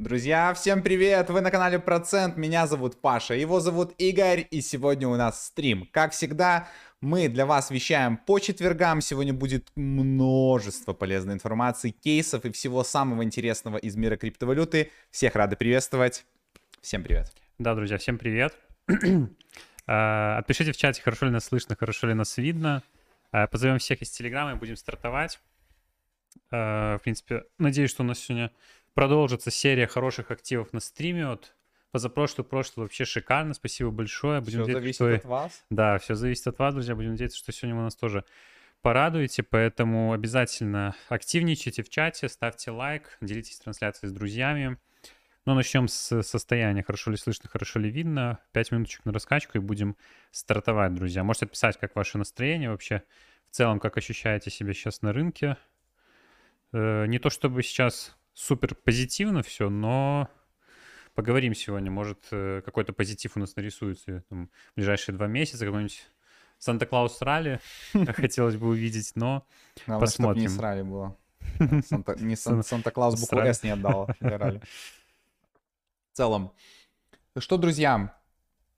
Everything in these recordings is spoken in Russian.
Друзья, всем привет! Вы на канале Процент, меня зовут Паша, его зовут Игорь, и сегодня у нас стрим. Как всегда, мы для вас вещаем по четвергам, сегодня будет множество полезной информации, кейсов и всего самого интересного из мира криптовалюты. Всех рады приветствовать, всем привет! Да, друзья, всем привет! А, отпишите в чате, хорошо ли нас слышно, хорошо ли нас видно. А, позовем всех из Телеграма и будем стартовать. А, в принципе, надеюсь, что у нас сегодня продолжится серия хороших активов на стриме. Вот позапрошлый, прошлый вообще шикарно. Спасибо большое. Будем все зависит что... от вас. Да, все зависит от вас, друзья. Будем надеяться, что сегодня вы нас тоже порадуете, поэтому обязательно активничайте в чате, ставьте лайк, делитесь трансляцией с друзьями. Ну, начнем с состояния. Хорошо ли слышно, хорошо ли видно. Пять минуточек на раскачку и будем стартовать, друзья. Можете писать, как ваше настроение вообще. В целом, как ощущаете себя сейчас на рынке. Э, не то чтобы сейчас супер позитивно все, но поговорим сегодня. Может, э, какой-то позитив у нас нарисуется там, в ближайшие два месяца, какой-нибудь Санта-Клаус ралли хотелось бы увидеть, но Главное, посмотрим. не с ралли было. не Санта-Клаус букву S не отдал. В целом. Что, друзья,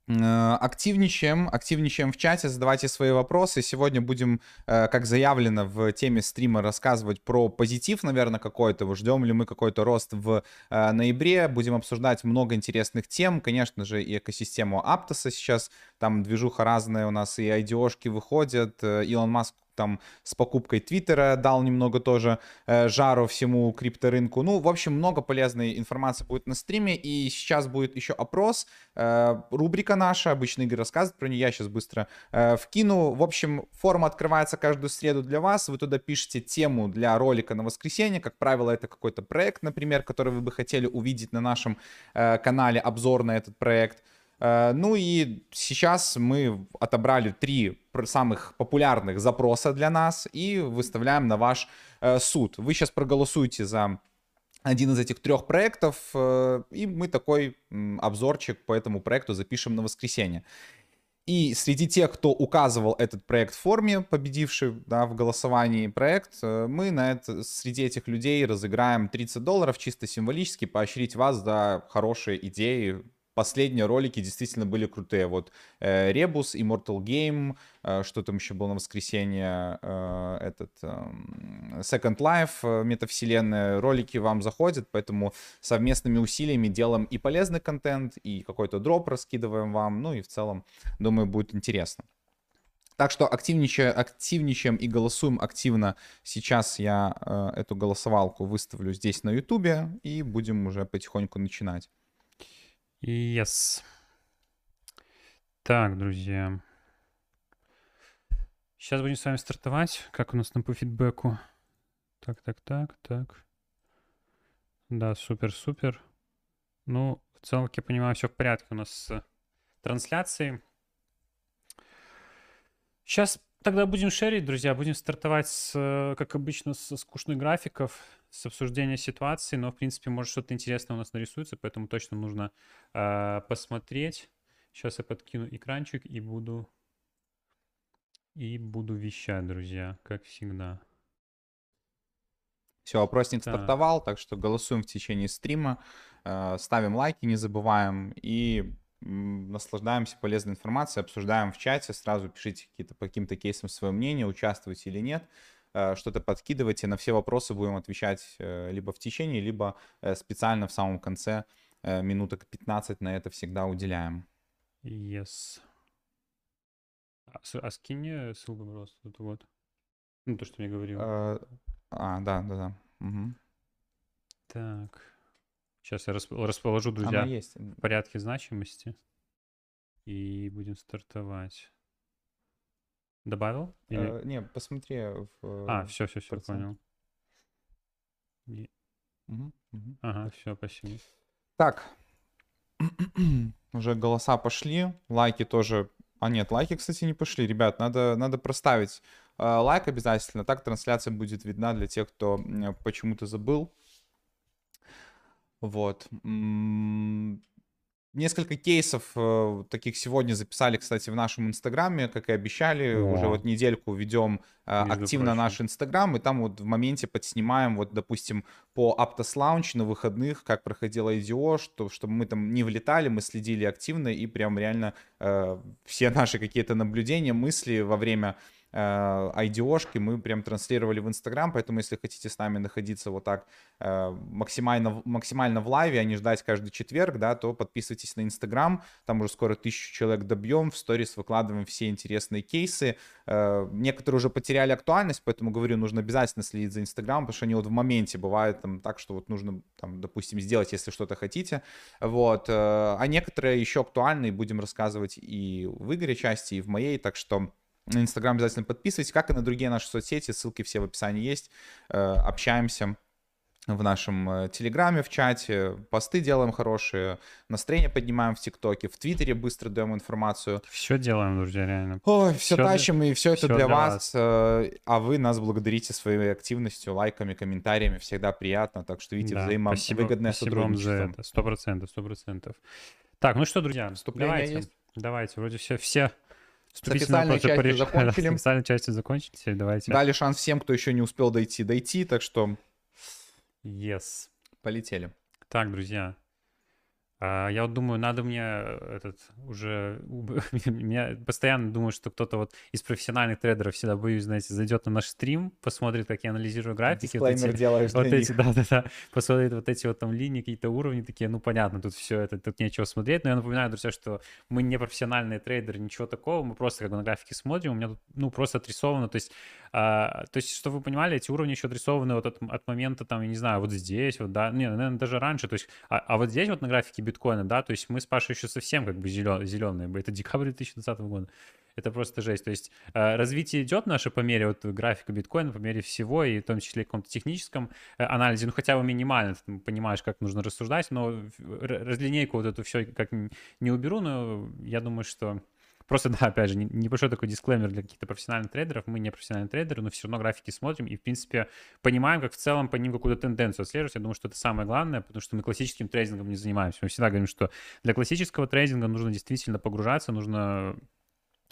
активничаем, активничаем в чате, задавайте свои вопросы. Сегодня будем, э, как заявлено в теме стрима, рассказывать про позитив, наверное, какой-то. Ждем ли мы какой-то рост в э, ноябре. Будем обсуждать много интересных тем. Конечно же, и экосистему Аптоса сейчас. Там движуха разная у нас, и IDO-шки выходят. Илон Маск там с покупкой Твиттера дал немного тоже э, жару всему крипторынку. Ну, в общем, много полезной информации будет на стриме. И сейчас будет еще опрос. Э, рубрика наша, обычно Игорь рассказывает про нее, я сейчас быстро э, вкину. В общем, форма открывается каждую среду для вас. Вы туда пишете тему для ролика на воскресенье. Как правило, это какой-то проект, например, который вы бы хотели увидеть на нашем э, канале, обзор на этот проект. Э, ну и сейчас мы отобрали три самых популярных запроса для нас и выставляем на ваш э, суд. Вы сейчас проголосуете за один из этих трех проектов, э, и мы такой обзорчик по этому проекту запишем на воскресенье. И среди тех, кто указывал этот проект в форме, победивший да, в голосовании проект, мы на это, среди этих людей разыграем 30 долларов чисто символически, поощрить вас за хорошие идеи, последние ролики действительно были крутые. Вот э, Ребус, Immortal Game, э, что там еще было на воскресенье, э, этот э, Second Life, метавселенная, ролики вам заходят, поэтому совместными усилиями делаем и полезный контент, и какой-то дроп раскидываем вам, ну и в целом, думаю, будет интересно. Так что активничаем, активничаем и голосуем активно. Сейчас я э, эту голосовалку выставлю здесь на ютубе и будем уже потихоньку начинать. Yes. Так, друзья. Сейчас будем с вами стартовать. Как у нас там по фидбэку? Так, так, так, так. Да, супер, супер. Ну, в целом, я понимаю, все в порядке у нас с трансляцией. Сейчас тогда будем шерить, друзья. Будем стартовать, с, как обычно, со скучных графиков с обсуждения ситуации, но, в принципе, может, что-то интересное у нас нарисуется, поэтому точно нужно э, посмотреть. Сейчас я подкину экранчик и буду... И буду вещать, друзья, как всегда. Все, опросник так. стартовал, так что голосуем в течение стрима, э, ставим лайки, не забываем, и наслаждаемся полезной информацией, обсуждаем в чате, сразу пишите какие-то по каким-то кейсам свое мнение, участвуете или нет. Э, что-то подкидывайте. На все вопросы будем отвечать э, либо в течение, либо э, специально в самом конце минуток 15 на это всегда уделяем. Yes. А, а скинь ссылку просто тут вот. Ну, то, что мне говорил. А, да, да, да. Угу. Так. Сейчас я расположу, друзья, есть. в порядке значимости. И будем стартовать. Добавил? Или... А, не, посмотри в... А, все, все, все, понял. И... Угу, угу. Ага, все, спасибо. Так, уже голоса пошли, лайки тоже... А нет, лайки, кстати, не пошли. Ребят, надо, надо проставить э, лайк обязательно. Так трансляция будет видна для тех, кто почему-то забыл. Вот. Несколько кейсов э, таких сегодня записали, кстати, в нашем инстаграме, как и обещали. О. Уже вот недельку ведем э, активно прочим. наш инстаграм, и там вот в моменте подснимаем, вот, допустим, по Aptos Lounge на выходных, как проходило IDO, что, чтобы мы там не влетали, мы следили активно, и прям реально э, все наши какие-то наблюдения, мысли во время IDO-шки э, мы прям транслировали в Инстаграм, поэтому если хотите с нами находиться вот так э, максимально, максимально в лайве, а не ждать каждый четверг, да, то подписывайтесь на Инстаграм, там уже скоро тысячу человек добьем, в сторис выкладываем все интересные кейсы, э, некоторые уже потеряли актуальность, поэтому говорю, нужно обязательно следить за Инстаграмом, потому что они вот в моменте бывают там так, что вот нужно там, допустим, сделать, если что-то хотите, вот, а некоторые еще актуальны, будем рассказывать и в Игоре части, и в моей, так что на Инстаграм обязательно подписывайтесь, как и на другие наши соцсети, ссылки все в описании есть. Э, общаемся в нашем э, Телеграме, в чате, посты делаем хорошие, настроение поднимаем в ТикТоке, в Твиттере быстро даем информацию. Все делаем, друзья, реально. Ой, все, все тащим, для... и все это все для, для вас. вас. Э, а вы нас благодарите своей активностью, лайками, комментариями. Всегда приятно. Так что, видите, да, взаимовыгодное спасибо, сотрудничество. Спасибо вам за это. Сто процентов, сто процентов. Так, ну что, друзья, давайте, есть? давайте. Вроде все, все с официальной частью пореш... закончили. С официальной частью закончили, теперь давайте. Дали шанс всем, кто еще не успел дойти, дойти, так что... Yes. Полетели. Так, друзья, я вот думаю, надо мне э, этот уже... Меня постоянно думаю, что кто-то вот из профессиональных трейдеров всегда, боюсь, знаете, зайдет на наш стрим, посмотрит, как я анализирую графики. Дисклеймер вот эти, делаешь Вот эти, да-да-да. Посмотрит вот эти вот там линии, какие-то уровни такие, ну, понятно, тут все это, тут нечего смотреть. Но я напоминаю, друзья, что мы не профессиональные трейдеры, ничего такого. Мы просто как бы на графике смотрим. У меня тут, ну, просто отрисовано. То есть, а, то есть, чтобы вы понимали, эти уровни еще отрисованы вот от, от момента, там, я не знаю, вот здесь, вот, да, не, наверное, даже раньше. То есть, а, а вот здесь вот на графике биткоина, да, то есть мы с Пашей еще совсем как бы зелен, зеленые, это декабрь 2020 года. Это просто жесть. То есть э, развитие идет наше по мере вот графика биткоина, по мере всего, и в том числе каком-то техническом э, анализе, ну хотя бы минимально, ты понимаешь, как нужно рассуждать, но разлинейку вот эту все как не уберу, но я думаю, что Просто, да, опять же, небольшой такой дисклеймер для каких-то профессиональных трейдеров. Мы не профессиональные трейдеры, но все равно графики смотрим и, в принципе, понимаем, как в целом по ним какую-то тенденцию отслеживать. Я думаю, что это самое главное, потому что мы классическим трейдингом не занимаемся. Мы всегда говорим, что для классического трейдинга нужно действительно погружаться, нужно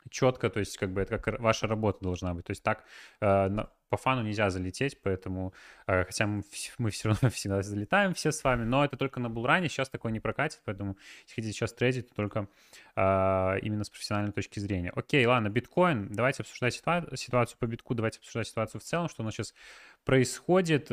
четко, то есть как бы это как ваша работа должна быть. То есть так э, по фану нельзя залететь, поэтому, э, хотя мы, мы все равно всегда залетаем все с вами, но это только на булране, сейчас такое не прокатит, поэтому если хотите сейчас трейдить, то только э, именно с профессиональной точки зрения. Окей, ладно, биткоин, давайте обсуждать ситуацию, по битку, давайте обсуждать ситуацию в целом, что у нас сейчас происходит.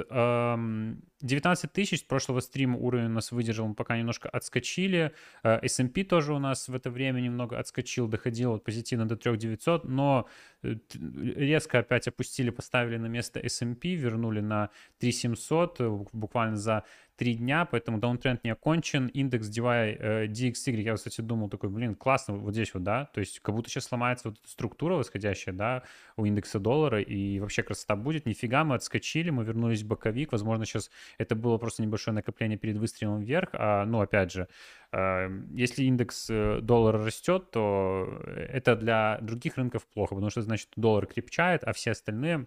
19 тысяч с прошлого стрима уровень у нас выдержал, мы пока немножко отскочили. S&P тоже у нас в это время немного отскочил, доходил вот позитивно до 3900, но э, резко опять опустили, поставили на место S&P, вернули на 3700 э, буквально за три дня, поэтому даунтренд не окончен. Индекс DY, э, DXY, я, кстати, думал такой, блин, классно, вот здесь вот, да, то есть как будто сейчас сломается вот структура восходящая, да, у индекса доллара, и вообще красота будет. Нифига, мы отскочили, мы вернулись в боковик, возможно, сейчас это было просто небольшое накопление перед выстрелом вверх, а, ну, опять же, э, если индекс э, доллара растет, то это для других рынков плохо, потому что, значит, доллар крепчает, а все остальные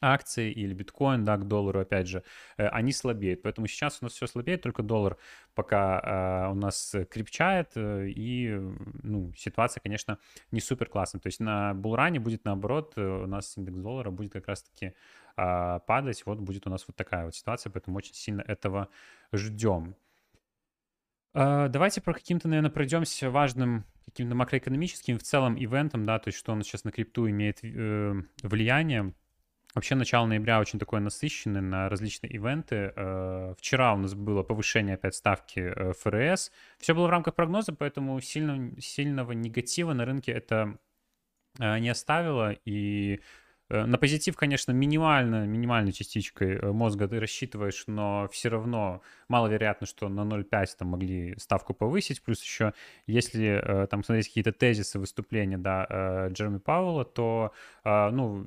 акции или биткоин, да, к доллару, опять же, э, они слабеют. Поэтому сейчас у нас все слабеет, только доллар пока э, у нас крепчает, э, и, ну, ситуация, конечно, не супер классная. То есть на булране будет наоборот, у нас индекс доллара будет как раз-таки э, падать, вот будет у нас вот такая вот ситуация, поэтому очень сильно этого ждем. Э, давайте про каким-то, наверное, пройдемся важным каким-то макроэкономическим в целом ивентом, да, то есть что у нас сейчас на крипту имеет э, влияние. Вообще начало ноября очень такое насыщенное на различные ивенты. Э, вчера у нас было повышение опять ставки э, ФРС. Все было в рамках прогноза, поэтому сильного, сильного негатива на рынке это э, не оставило. И на позитив, конечно, минимально, минимальной частичкой мозга ты рассчитываешь, но все равно маловероятно, что на 0,5 там могли ставку повысить. Плюс еще, если э, там смотреть какие-то тезисы выступления да, Джереми Пауэлла, то ну,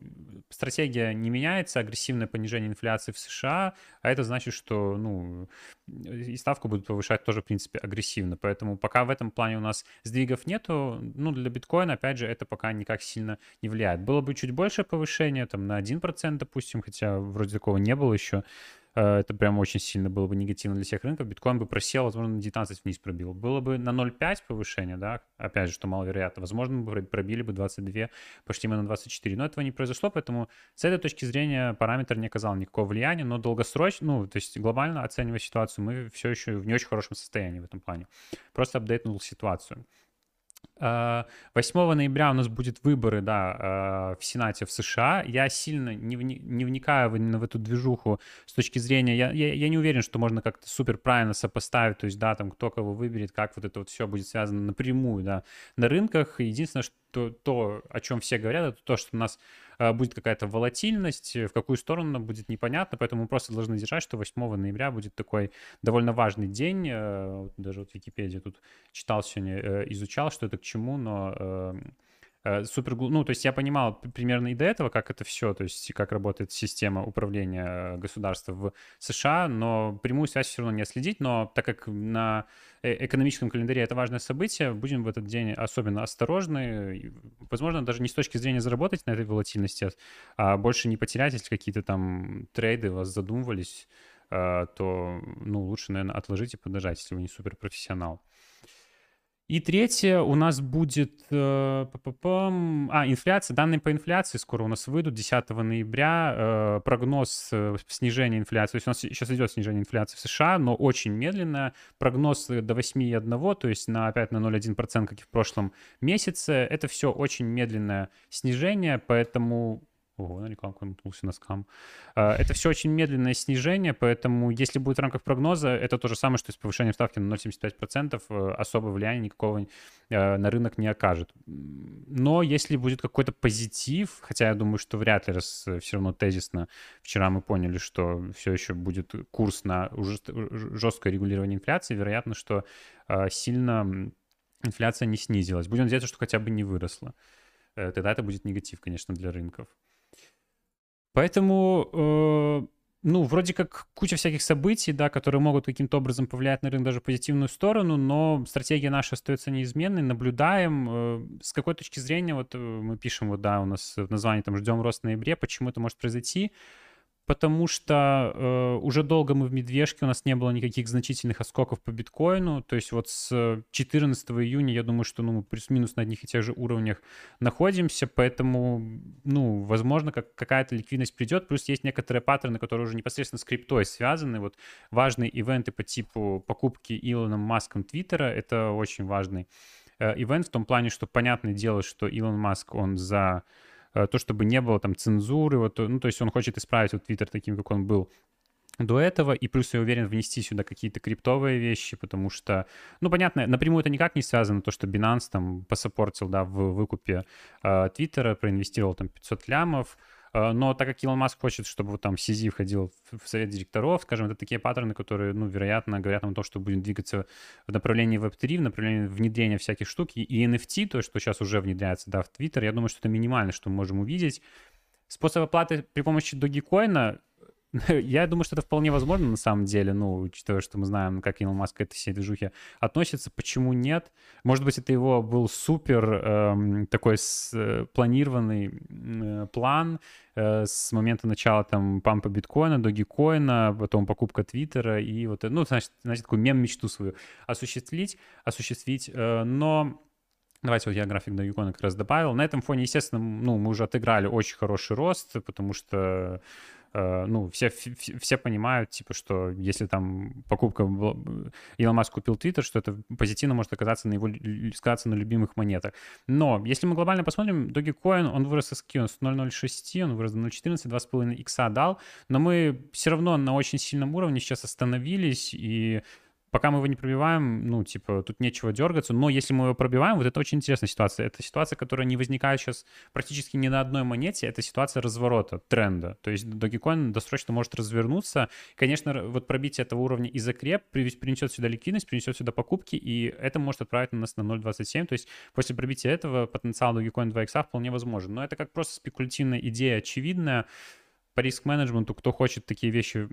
стратегия не меняется, агрессивное понижение инфляции в США, а это значит, что ну, и ставку будут повышать тоже, в принципе, агрессивно. Поэтому пока в этом плане у нас сдвигов нету, ну, для биткоина, опять же, это пока никак сильно не влияет. Было бы чуть больше повышения, там, на 1%, допустим, хотя вроде такого не было еще, Э, это прям очень сильно было бы негативно для всех рынков. Биткоин бы просел, возможно, на 19 вниз пробил. Было бы на 0,5 повышение, да, опять же, что маловероятно. Возможно, мы пробили бы 22, пошли мы на 24. Но этого не произошло, поэтому с этой точки зрения параметр не оказал никакого влияния, но долгосрочно, ну, то есть глобально оценивая ситуацию, мы все еще в не очень хорошем состоянии в этом плане. Просто апдейтнул ситуацию. 8 а, ноября у нас будут выборы, да, а, в Сенате в США. Я сильно не, вни, не вникаю именно в эту движуху с точки зрения... Я, я, я не уверен, что можно как-то супер правильно сопоставить, то есть, да, там, кто кого выберет, как вот это вот все будет связано напрямую, да, на рынках. Единственное, что то, о чем все говорят, это то, что у нас будет какая-то волатильность, в какую сторону она будет непонятно, поэтому мы просто должны держать, что 8 ноября будет такой довольно важный день. Э, даже вот в Википедии тут читал сегодня, э, изучал, что это к чему, но Э, супер, ну, то есть я понимал примерно и до этого, как это все, то есть как работает система управления государства в США, но прямую связь все равно не следить, но так как на э, экономическом календаре это важное событие, будем в этот день особенно осторожны, возможно, даже не с точки зрения заработать на этой волатильности, а больше не потерять, если какие-то там трейды вас задумывались, э, то, ну, лучше, наверное, отложить и подождать, если вы не суперпрофессионал. И третье у нас будет э, а, инфляция. Данные по инфляции скоро у нас выйдут 10 ноября. Э, прогноз э, снижения инфляции. То есть у нас сейчас идет снижение инфляции в США, но очень медленно. Прогноз до 8,1, то есть на опять на 0,1%, как и в прошлом месяце. Это все очень медленное снижение, поэтому Ого, на рекламку наткнулся на скам. А, это все очень медленное снижение, поэтому если будет в рамках прогноза, это то же самое, что с повышением ставки на 0,75%, э, особого влияния никакого э, на рынок не окажет. Но если будет какой-то позитив, хотя я думаю, что вряд ли, раз э, все равно тезисно, вчера мы поняли, что все еще будет курс на жесткое регулирование инфляции, вероятно, что сильно инфляция не снизилась. Будем надеяться, что хотя бы не выросла. Тогда это будет негатив, конечно, для рынков. Поэтому, э, ну, вроде как куча всяких событий, да, которые могут каким-то образом повлиять на рынок даже в позитивную сторону, но стратегия наша остается неизменной, наблюдаем. Э, с какой точки зрения, вот э, мы пишем, вот, да, у нас в названии там «Ждем рост в ноябре», почему это может произойти? Потому что э, уже долго мы в медвежке, у нас не было никаких значительных отскоков по биткоину, то есть вот с 14 июня, я думаю, что ну, мы плюс-минус на одних и тех же уровнях находимся, поэтому, ну, возможно, как, какая-то ликвидность придет, плюс есть некоторые паттерны, которые уже непосредственно с криптой связаны, вот важные ивенты по типу покупки Илоном Маском Твиттера, это очень важный э, в том плане, что понятное дело, что Илон Маск, он за то, чтобы не было там цензуры, вот, ну, то есть он хочет исправить вот Твиттер таким, как он был до этого, и плюс я уверен внести сюда какие-то криптовые вещи, потому что, ну, понятно, напрямую это никак не связано, то, что Binance там посопортил, да, в выкупе э, Твиттера, проинвестировал там 500 лямов, Э, но так как Илон Маск хочет, чтобы вот там CZ входил в совет директоров, скажем, это такие паттерны, которые, ну, вероятно, говорят о том, что будем двигаться в направлении Web3, в направлении внедрения всяких штук. И NFT, то, что сейчас уже внедряется, да, в Twitter, я думаю, что это минимально, что мы можем увидеть. Способ оплаты при помощи Dogecoin Я думаю, что это вполне возможно на самом деле, ну, учитывая, что мы знаем, как Илон Маск к этой всей движухе относится, почему нет? Может быть, это его был супер эм, такой с, э, э, план э, с момента начала там пампа биткоина, догикоина, потом покупка твиттера и вот, ну, значит, значит такую мем-мечту свою осуществить, осуществить, э, но Давайте вот я график Dogecoin как раз добавил. На этом фоне, естественно, ну, мы уже отыграли очень хороший рост, потому что Э, ну, все, все понимают, типа, что если там покупка... Илон Маск купил Твиттер, что это позитивно может оказаться на его... сказаться на любимых монетах. Но если мы глобально посмотрим, Dogecoin, он вырос из он с 0.06, он вырос до 0.14, 2,5 икса дал, но мы все равно на очень сильном уровне сейчас остановились, и пока мы его не пробиваем, ну, типа, тут нечего дергаться, но если мы его пробиваем, вот это очень интересная ситуация. Это ситуация, которая не возникает сейчас практически ни на одной монете, это ситуация разворота, тренда. То есть Dogecoin досрочно может развернуться. Конечно, вот пробитие этого уровня и закреп принесет сюда ликвидность, принесет сюда покупки, и это может отправить нас на 0.27. То есть после пробития этого потенциал Dogecoin 2 x вполне возможен. Но это как просто спекулятивная идея очевидная. По риск-менеджменту, кто хочет такие вещи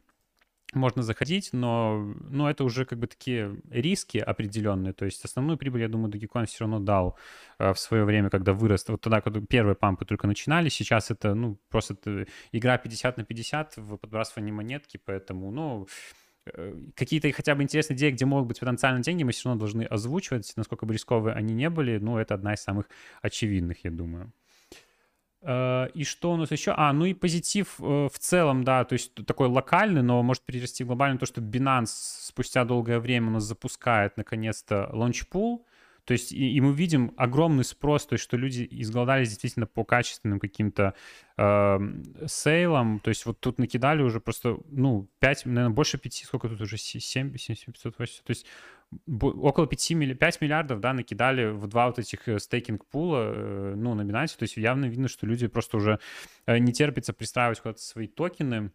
можно заходить, но, но это уже как бы такие риски определенные. То есть основную прибыль, я думаю, Dogecoin все равно дал э, в свое время, когда вырос. Вот тогда, когда первые пампы только начинали, сейчас это, ну, просто это игра 50 на 50 в подбрасывании монетки, поэтому, ну, э, какие-то хотя бы интересные идеи, где могут быть потенциальные деньги, мы все равно должны озвучивать, насколько бы рисковые они не были. Ну, это одна из самых очевидных, я думаю. Э, и что у нас еще? А, ну и позитив э, в целом, да, то есть такой локальный, но может перерасти глобально то, что Binance спустя долгое время у нас запускает наконец-то лаунчпул, то есть и, и мы видим огромный спрос, то есть что люди изголодались действительно по качественным каким-то э, сейлам. То есть вот тут накидали уже просто, ну, 5, наверное, больше 5, сколько тут уже, 7, 7 580. То есть около 5, милли... 5 миллиардов, да, накидали в два вот этих э, стейкинг-пула, э, ну, на Binance. То есть явно видно, что люди просто уже э, не терпится пристраивать куда-то свои токены.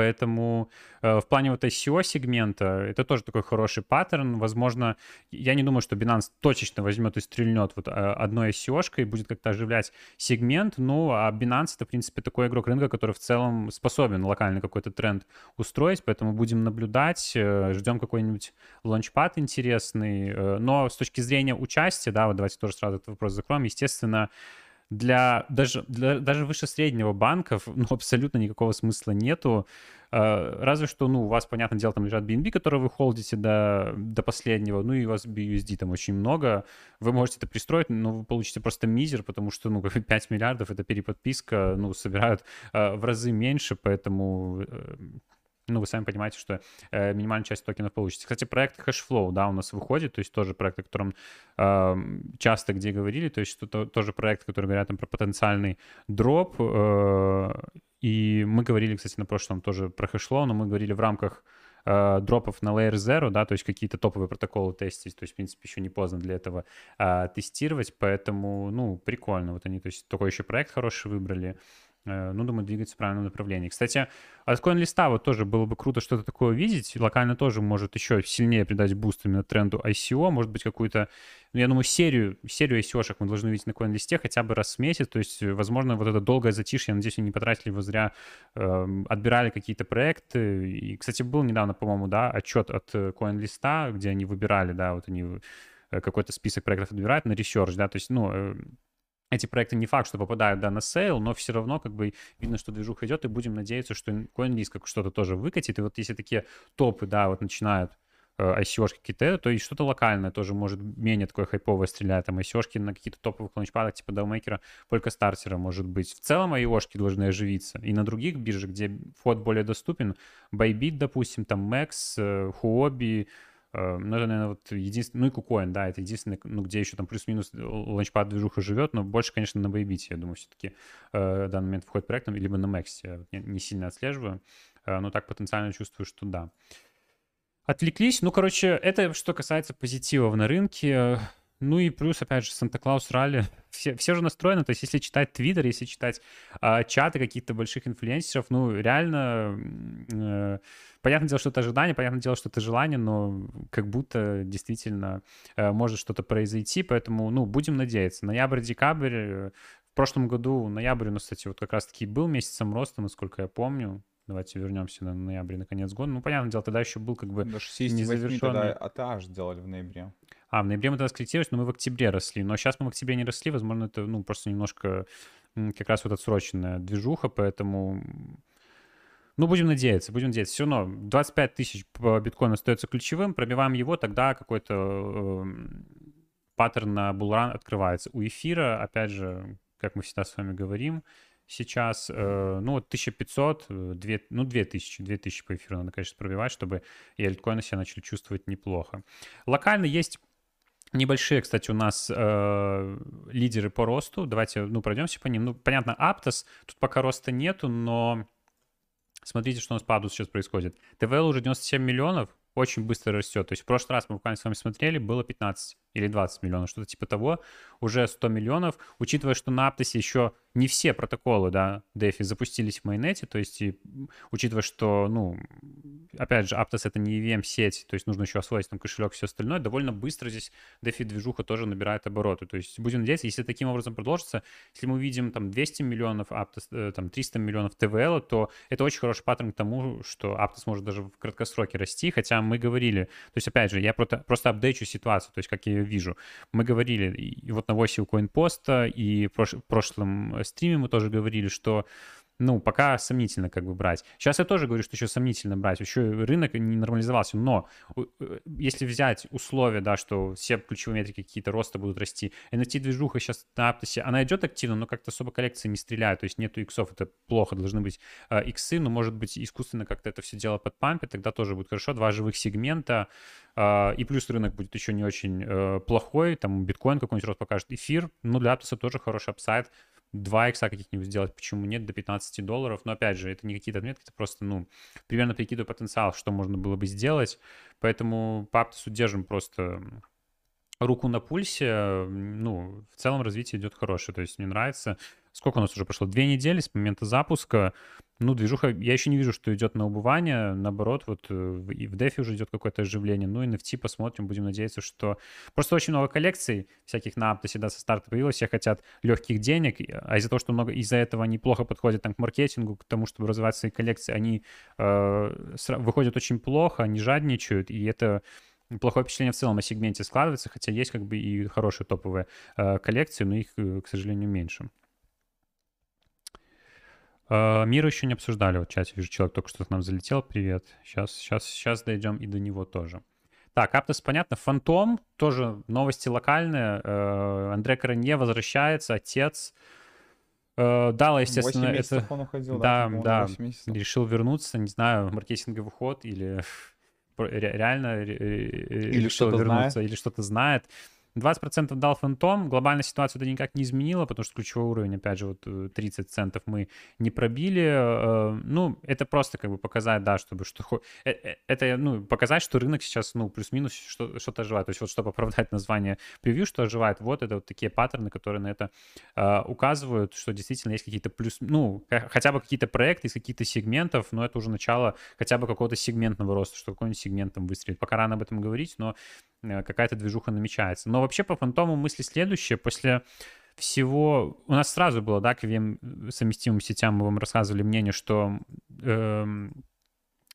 Поэтому э, в плане вот ICO-сегмента это тоже такой хороший паттерн. Возможно, я не думаю, что Binance точечно возьмет и стрельнет вот э, одной ICO-шкой и будет как-то оживлять сегмент. Ну, а Binance это, в принципе, такой игрок рынка, который в целом способен локальный какой-то тренд устроить. Поэтому будем наблюдать, э, ждем какой-нибудь лаунчпад интересный. Э, но с точки зрения участия, да, вот давайте тоже сразу этот вопрос закроем, естественно, для даже, для, даже выше среднего банков ну, абсолютно никакого смысла нету. Uh, разве что, ну, у вас, понятное дело, там лежат BNB, которые вы холдите до, до последнего, ну, и у вас BUSD там очень много. Вы можете это пристроить, но вы получите просто мизер, потому что, ну, 5 миллиардов — это переподписка, ну, собирают uh, в разы меньше, поэтому uh, ну, вы сами понимаете, что э, минимальная часть токенов получится. Кстати, проект Hashflow, да, у нас выходит, то есть тоже проект, о котором э, часто где говорили, то есть что -то, тоже проект, который говорят там про потенциальный дроп, э, и мы говорили, кстати, на прошлом тоже про Hashflow, но мы говорили в рамках э, дропов на Layer Zero, да, то есть какие-то топовые протоколы тестить, то есть, в принципе, еще не поздно для этого э, тестировать, поэтому, ну, прикольно, вот они, то есть, такой еще проект хороший выбрали, ну, думаю, двигаться в правильном направлении. Кстати, от CoinList вот тоже было бы круто что-то такое видеть. Локально тоже может еще сильнее придать boost именно тренду ICO. Может быть, какую-то, ну, я думаю, серию, серию ICO-шек мы должны видеть на CoinList хотя бы раз в месяц. То есть, возможно, вот это долгое затишье, я надеюсь, они не потратили его зря, э, отбирали какие-то проекты. И, кстати, был недавно, по-моему, да, отчет от CoinList, где они выбирали, да, вот они э, какой-то список проектов отбирают на research, да, то есть, ну, э, эти проекты не факт, что попадают да, на sale, но все равно как бы видно, что движуха идет, и будем надеяться, что CoinList как что-то тоже выкатит. И вот если такие топы, да, вот начинают э, ICO какие-то, то и что-то локальное тоже может менее такое хайповое стрелять. Там ICO на какие-то топовых launchpad ах типа DAO Maker а, Polkastarter а может быть. В целом ICO должны оживиться. И на других биржах, где вход более доступен, Bybit, допустим, там MEXC, э, Huobi, Э, наверное, вот единственный, ну и KuCoin, да, это единственный, ну, где еще там плюс-минус launchpad движуха живет, но больше, конечно, на Bybit, я думаю, все-таки э, в данный момент входит проектом, либо на Max, я не, сильно отслеживаю, э, но так потенциально чувствую, что да. Отвлеклись, ну, короче, это что касается позитивов на рынке, ну и плюс, опять же, Санта-Клаус Ралли. Все, все же настроено, то есть если читать Твиттер, если читать э, чаты каких-то больших инфлюенсеров, ну реально, э, понятное дело, что это ожидание, понятное дело, что это желание, но как будто действительно э, может что-то произойти, поэтому, ну, будем надеяться. Ноябрь-декабрь, э, в прошлом году, ноябрь у нас, кстати, вот как раз-таки был месяцем роста, насколько я помню, Давайте вернемся на ноябрь, на конец года. Ну, понятное дело, тогда еще был как бы До 68 тогда АТАЖ сделали в ноябре. А, в ноябре мы тогда скорректировались, но мы в октябре росли. Но сейчас мы в октябре не росли, возможно, это, ну, просто немножко как раз вот отсроченная движуха, поэтому... Ну, будем надеяться, будем надеяться. Все равно 25 тысяч по биткоину остается ключевым, пробиваем его, тогда какой-то э, паттерн на булран открывается. У эфира, опять же, как мы всегда с вами говорим, сейчас, э, ну, вот 1500, 2, э, ну, 2000, 2000 по эфиру надо, конечно, пробивать, чтобы и альткоины себя начали чувствовать неплохо. Локально есть Небольшие, кстати, у нас э, лидеры по росту. Давайте, ну, пройдемся по ним. Ну, понятно, Аптос, тут пока роста нету, но смотрите, что у нас по Аптосу сейчас происходит. ТВЛ уже 97 миллионов, очень быстро растет. То есть в прошлый раз мы буквально с вами смотрели, было 15. Или 20 миллионов, что-то типа того, уже 100 миллионов, учитывая, что на Аптосе еще не все протоколы, да, DeFi запустились в майонете, то есть, и, учитывая, что, ну, опять же, Aptos это не EVM-сеть, то есть нужно еще освоить там кошелек, все остальное, довольно быстро здесь DeFi-движуха тоже набирает обороты, то есть будем надеяться, если таким образом продолжится, если мы увидим там 200 миллионов Aptos, э, там 300 миллионов ТВЛ, то это очень хороший паттерн к тому, что Aptos может даже в краткосроке расти, хотя мы говорили, то есть, опять же, я просто, просто апдейчу ситуацию, то есть, как я ее вижу, мы говорили, и вот на 8 у CoinPost, и в прошлом стриме мы тоже говорили, что ну, пока сомнительно как бы брать. Сейчас я тоже говорю, что еще сомнительно брать, еще рынок не нормализовался, но э, если взять условия, да, что все ключевые метрики какие-то роста будут расти, NFT-движуха сейчас на Аптосе, она идет активно, но как-то особо коллекции не стреляют, то есть нету иксов, это плохо, должны быть э, иксы, но может быть искусственно как-то это все дело под пампе, тогда тоже будет хорошо, два живых сегмента, э, и плюс рынок будет еще не очень плохой, там биткоин какой-нибудь рост покажет, эфир, ну, для Аптоса тоже хороший апсайд, 2 икса каких-нибудь сделать, почему нет, до 15 долларов. Но опять же, это не какие-то отметки, это просто, ну, примерно прикидываю потенциал, что можно было бы сделать. Поэтому по Аптосу держим просто руку на пульсе. Ну, в целом развитие идет хорошее. То есть мне нравится. Сколько у нас уже прошло? Две недели с момента запуска. Ну, движуха, я еще не вижу, что идет на убывание. Наоборот, вот э, и в DeFi уже идет какое-то оживление. Ну, и NFT посмотрим, будем надеяться, что... Просто очень много коллекций всяких на Аптосе, да, со старта появилось. Все хотят легких денег, а из-за того, что много из-за этого они плохо подходят там, к маркетингу, к тому, чтобы развивать свои коллекции, они э, выходят очень плохо, они жадничают, и это плохое впечатление в целом о сегменте складывается, хотя есть как бы и хорошие топовые э, коллекции, но их, э, к сожалению, меньше. Uh, мир еще не обсуждали. Вот в чате вижу, человек только что к нам залетел. Привет. Сейчас, сейчас, сейчас дойдем и до него тоже. Так, Аптос, понятно. Фантом, тоже новости локальные. Uh, Андре Коронье возвращается, отец. Uh, Дала, естественно, это... он уходил, да, да, да решил вернуться, не знаю, маркетинговый ход или реально или решил вернуться, знает. или что-то знает. 20% дал фантом, глобальная ситуация это никак не изменила, потому что ключевой уровень, опять же, вот 30 э, центов мы не пробили. Э, ну, это просто как бы показать, да, чтобы что... Э, это, ну, показать, что рынок сейчас, ну, плюс-минус что-то оживает. То есть вот чтобы оправдать название превью, что оживает, вот это вот такие паттерны, которые на это указывают, что действительно есть какие-то плюс... Ну, хотя бы какие-то проекты из каких-то сегментов, но это уже начало хотя бы какого-то сегментного роста, что какой-нибудь сегмент там выстрелит. Пока рано об этом говорить, но какая-то движуха намечается. Но вообще по фантому мысли следующее. После всего... У нас сразу было, да, к VM совместимым сетям мы вам рассказывали мнение, что эм,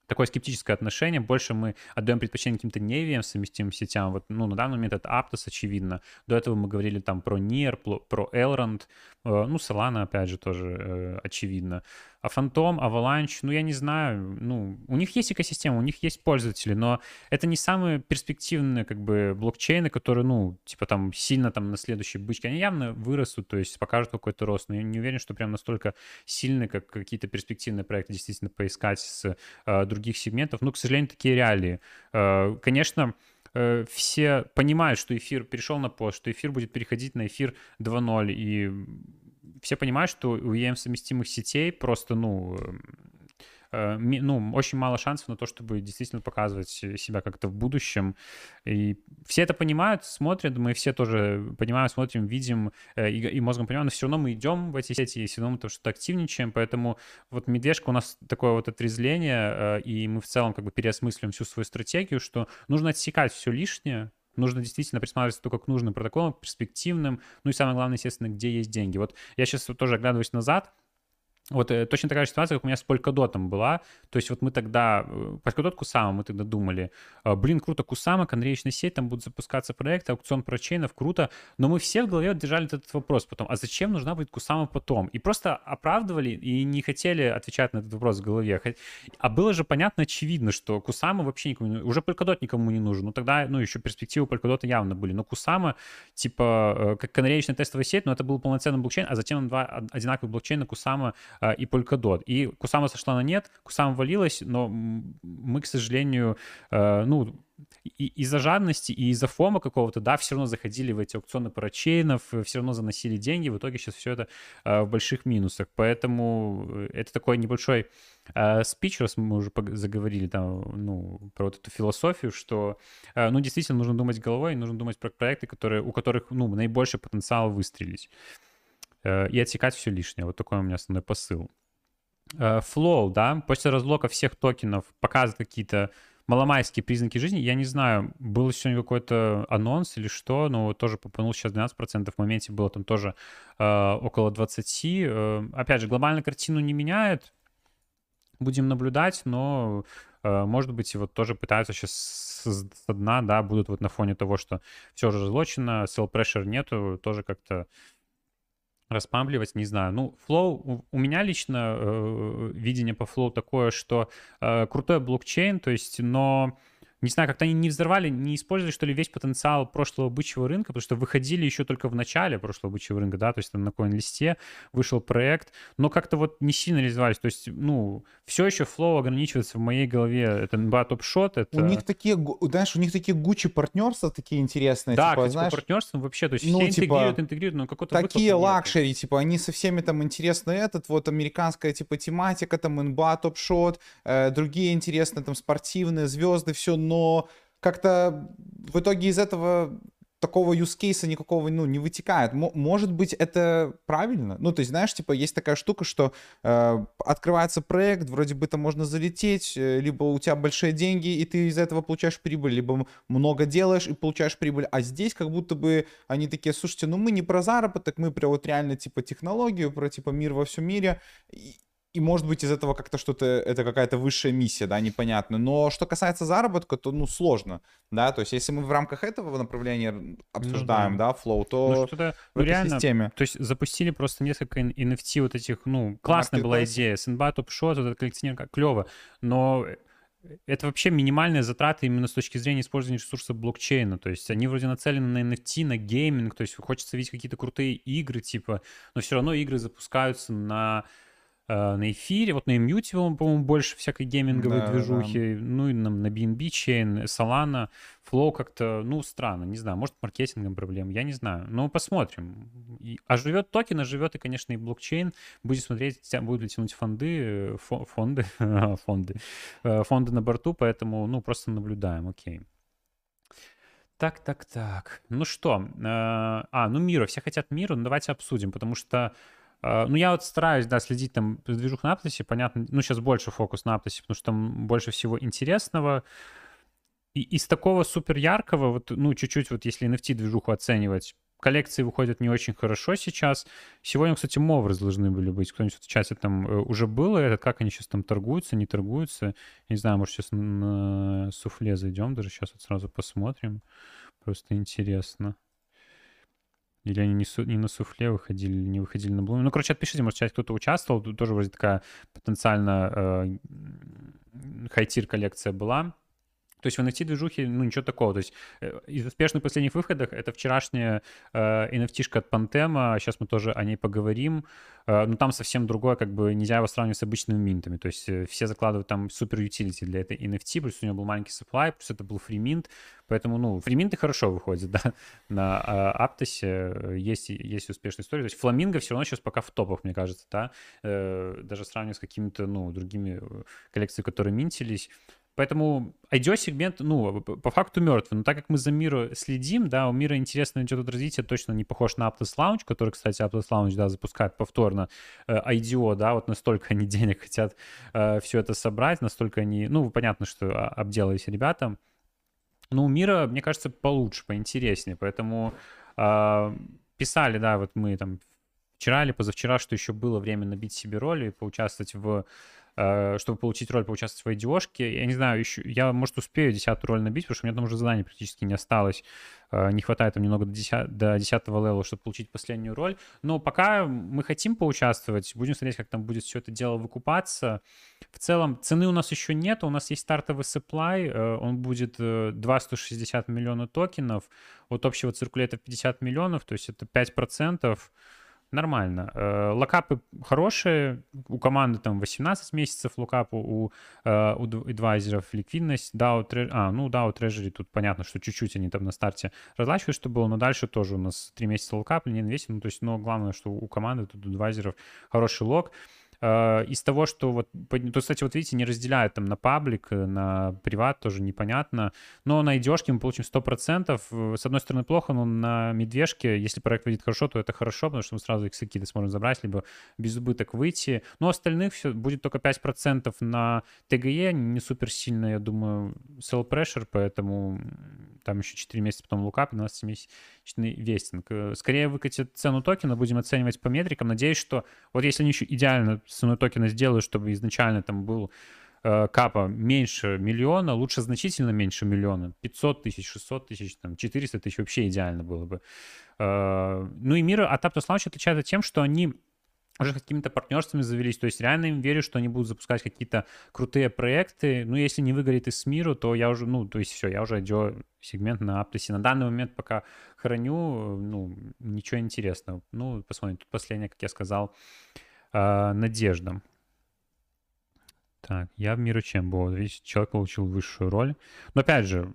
такое скептическое отношение. Больше мы отдаем предпочтение каким-то не VM совместимым сетям. Вот, ну, на данный момент это Aptos, очевидно. До этого мы говорили там про NIR, про Elrond. Э, ну, Solana, опять же, тоже э, очевидно. А Phantom, Avalanche, ну, я не знаю, ну, у них есть экосистема, у них есть пользователи, но это не самые перспективные, как бы, блокчейны, которые, ну, типа там сильно там на следующей бычке, они явно вырастут, то есть покажут какой-то рост, но я не уверен, что прям настолько сильные, как какие-то перспективные проекты действительно поискать с э, других сегментов. Ну, к сожалению, такие реалии. Э, конечно, э, все понимают, что эфир перешел на пост, что эфир будет переходить на эфир 2.0, и все понимают, что у EM совместимых сетей просто, ну, э, ну, очень мало шансов на то, чтобы действительно показывать себя как-то в будущем. И все это понимают, смотрят, мы все тоже понимаем, смотрим, видим э, и, и мозгом понимаем, но все равно мы идем в эти сети, и все равно мы там что-то активничаем, поэтому вот медвежка у нас такое вот отрезвление, э, и мы в целом как бы переосмысливаем всю свою стратегию, что нужно отсекать все лишнее, Нужно действительно присматриваться только к нужным протоколам, перспективным. Ну и самое главное, естественно, где есть деньги. Вот я сейчас тоже оглядываюсь назад, вот э, точно такая же ситуация, как у меня с Polkadot была. То есть вот мы тогда, э, Polkadot Кусама, мы тогда думали, «А, блин, круто, Кусама, конвейерная сеть, там будут запускаться проекты, аукцион прочейнов, круто. Но мы все в голове держали этот вопрос потом, а зачем нужна будет Кусама потом? И просто оправдывали и не хотели отвечать на этот вопрос в голове. А было же понятно, очевидно, что Кусама вообще никому не Уже Polkadot никому не нужен. Ну тогда, ну еще перспективы Polkadot явно были. Но Кусама, типа, э, как конвейерная тестовая сеть, но это был полноценный блокчейн, а затем два одинаковых блокчейна Кусама и Polkadot. И Кусама сошла на нет, Кусама валилась, но мы, к сожалению, э, ну, и из-за жадности, и из-за фома какого-то, да, все равно заходили в эти аукционы парачейнов, все равно заносили деньги, в итоге сейчас все это э, в больших минусах. Поэтому э, это такой небольшой спич, раз мы уже заговорили там, ну, про вот эту философию, что, ну, действительно нужно думать головой, нужно думать про проекты, которые, у которых, ну, наибольший потенциал выстрелить. Э, и отсекать все лишнее. Вот такой у меня основной посыл. Э, Flow, да, после разлока всех токенов показывает какие-то маломайские признаки жизни. Я не знаю, был сегодня какой-то анонс или что, но тоже попанул сейчас 12%, в моменте было там тоже э, около 20. Э, опять же, глобальную картину не меняет, будем наблюдать, но э, может быть, вот тоже пытаются сейчас с дна, да, будут вот на фоне того, что все разлочено, sell pressure нету, тоже как-то распамбливать, не знаю. Ну, Flow, у меня лично э, видение по Flow такое, что э, крутой блокчейн, то есть, но не знаю, как-то они не взорвали, не использовали, что ли, весь потенциал прошлого бычьего рынка, потому что выходили еще только в начале прошлого бычьего рынка, да, то есть там на коин-листе вышел проект, но как-то вот не сильно реализовались, то есть, ну, все еще Flow ограничивается в моей голове, это NBA Top Shot, это... У них такие, знаешь, у них такие гучи партнерства такие интересные, да, типа, знаешь... партнерством вообще, то есть ну, все типа, интегрируют, интегрируют, но какой-то Такие luxury, типа, они со всеми там интересны этот, вот американская, типа, тематика, там, NBA Top Shot, э, другие интересные, там, спортивные, звезды, все, но как-то в итоге из этого такого use case никакого, ну, не вытекает. М- может быть, это правильно? Ну, то есть, знаешь, типа, есть такая штука, что э, открывается проект, вроде бы там можно залететь, э, либо у тебя большие деньги, и ты из этого получаешь прибыль, либо много делаешь и получаешь прибыль. А здесь как будто бы они такие, слушайте, ну, мы не про заработок, мы про вот реально, типа, технологию, про, типа, мир во всем мире. И, и может быть из этого как-то что-то, это какая-то высшая миссия, да, непонятно. Но что касается заработка, то, ну, сложно, да, то есть если мы в рамках этого направления обсуждаем, ну, да. да, Flow, то ну, что-то, в ну, этой реально, системе. То есть запустили просто несколько NFT вот этих, ну, классная была идея, с NBA Top Shot, вот этот коллекционер, клево, но это вообще минимальные затраты именно с точки зрения использования ресурсов блокчейна. То есть они вроде нацелены на NFT, на гейминг, то есть хочется видеть какие-то крутые игры, типа, но все равно игры запускаются на Э, на эфире, вот на Immutable, по-моему, больше всякой гейминговой да, движухи, да. ну и на, на BNB Chain, Solana, Flow как-то, ну, странно, не знаю, может, маркетингом проблем, я не знаю, но посмотрим. И, а живет токен, а живет и, конечно, и блокчейн, будет смотреть, будут ли тянуть фонды, фонды, фонды, э, фонды на борту, поэтому, ну, просто наблюдаем, окей. Так, так, так. Ну что, э, а, ну миру, все хотят миру, ну давайте обсудим, потому что ну, я вот стараюсь, да, следить там движух на Аптосе, понятно, ну, сейчас больше фокус на Аптосе, потому что там больше всего интересного. И из такого супер яркого, вот, ну, чуть-чуть вот если NFT-движуху оценивать, коллекции выходят не очень хорошо сейчас. Сегодня, кстати, мовры должны были быть. Кто-нибудь в чате там э, уже было это, как они сейчас там торгуются, не торгуются. не знаю, может, сейчас на суфле зайдем, даже сейчас вот сразу посмотрим. Просто интересно. Или они не, су, не на суфле выходили, не выходили на блуме. Ну, короче, отпишите, может, часть кто-то участвовал. Тут тоже вроде такая потенциально э, хайтир коллекция была. То есть в NFT-движухе, ну, ничего такого. То есть э, из успешных последних выходов это вчерашняя э, NFT-шка от Pantema, сейчас мы тоже о ней поговорим. Э, но там совсем другое, как бы нельзя его сравнивать с обычными минтами. То есть э, все закладывают там супер utility для этой NFT, плюс у него был маленький supply, плюс это был mint. Поэтому, ну, mint хорошо выходит, да, на э, Аптосе. Есть, есть успешная история. То есть Фламинго все равно сейчас пока в топах, мне кажется, да. Даже сравнивать с какими-то, ну, другими коллекциями, которые минтились. Поэтому IDO-сегмент, ну, по факту мертвый. Но так как мы за миру следим, да, у мира интересно идет от развития, точно не похож на Aptos Lounge, который, кстати, Aptos Lounge, да, запускает повторно э, IDO, да, вот настолько они денег хотят э, все это собрать, настолько они, ну, понятно, что обделались ребята. Но у мира, мне кажется, получше, поинтереснее, поэтому э, писали, да, вот мы там вчера или позавчера, что еще было время набить себе роль и поучаствовать в Э, чтобы получить роль, поучаствовать в идиошке. Я не знаю, еще, я, может, успею десятую роль набить, потому что у меня там уже заданий практически не осталось. Э, не хватает там немного до, 10, до 10 левела, чтобы получить последнюю роль. Но пока мы хотим поучаствовать, будем смотреть, как там будет все это дело выкупаться. В целом, цены у нас еще нет, у нас есть стартовый supply, э, он будет 260 миллионов токенов, от общего циркулета 50 миллионов, то есть это 5%. Нормально. Э, локапы хорошие, у команды там 18 месяцев локапу, у, э, у адвайзеров ликвидность, DAO, Tre... а, ну DAO Treasury, тут понятно, что чуть-чуть они там на старте разлачивают, что было, но дальше тоже у нас 3 месяца локап, не инвестинг, ну то есть, но главное, что у команды тут у адвайзеров хороший лог. А, из того, что вот, то, кстати, вот видите, не разделяют там на паблик, э, на приват, тоже непонятно, но на идешке мы получим 100%. Э, с одной стороны, плохо, но на медвежке, если проект выйдет хорошо, то это хорошо, потому что мы сразу их какие-то сможем забрать, либо без убыток выйти. Но остальных все будет только 5% на ТГЕ, не супер сильно, я думаю, sell pressure, поэтому там еще 4 месяца потом лукап, 12-месячный вестинг. Э, скорее выкатят цену токена, будем оценивать по метрикам. Надеюсь, что вот если они еще идеально ценой токена сделают, чтобы изначально там был э, капа меньше миллиона, лучше значительно меньше миллиона, 500 тысяч, 600 тысяч, там, 400 тысяч вообще идеально было бы. Э, ну и мир от Aptos Launch отличается тем, что они уже какими-то партнерствами завелись. То есть реально им верю, что они будут запускать какие-то крутые проекты. Ну, если не выгорит из миру, то я уже, ну, то есть все, я уже идет сегмент на Аптосе. На данный момент пока храню, ну, ничего интересного. Ну, посмотрим. Тут последнее, как я сказал, э, Надежда. Так, я в миру чем был? Видите, человек получил высшую роль. Но опять же,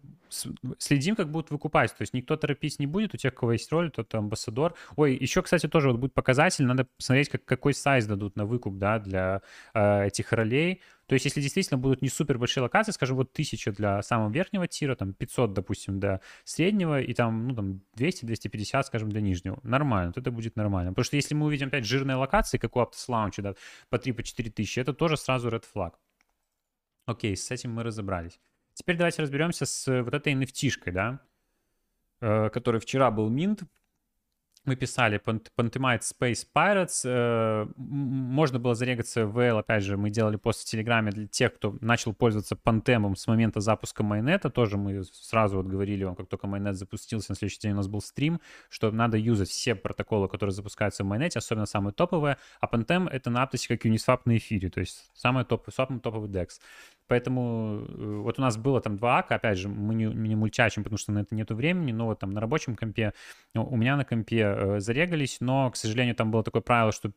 следим, как будут выкупать. То есть никто торопить не будет. У тех, у кого есть роль, тот амбассадор. Ой, еще, кстати, тоже вот будет показатель. Надо посмотреть, как, какой сайз дадут на выкуп, да, для э, этих ролей. То есть если действительно будут не супер большие локации, скажем, вот 1000 для самого верхнего тира, там 500, допустим, для среднего, и там, ну, там 200-250, скажем, для нижнего. Нормально, то это будет нормально. Потому что если мы увидим опять жирные локации, как у Aptos Launch, да, по 3-4 по тысячи, это тоже сразу red flag. Окей, с этим мы разобрались. Теперь давайте разберемся с э, вот этой nft да, э, который вчера был минт. Мы писали Pantomime Space Pirates. Э, можно было зарегаться в VL, опять же, мы делали пост в Телеграме для тех, кто начал пользоваться Пантемом с момента запуска майонета. Тоже мы сразу вот говорили вам, как только майонет запустился, на следующий день у нас был стрим, что надо юзать все протоколы, которые запускаются в майонете, особенно самые топовые. А Пантем — это на Aptos как Uniswap на эфире, то есть самый топ, самый топовый DEX. Поэтому э, вот у нас было там два ака, опять же, мы не, не мультячим, потому что на это нету времени, но вот там на рабочем компе, ну, у меня на компе э, зарегались, но, к сожалению, там было такое правило, что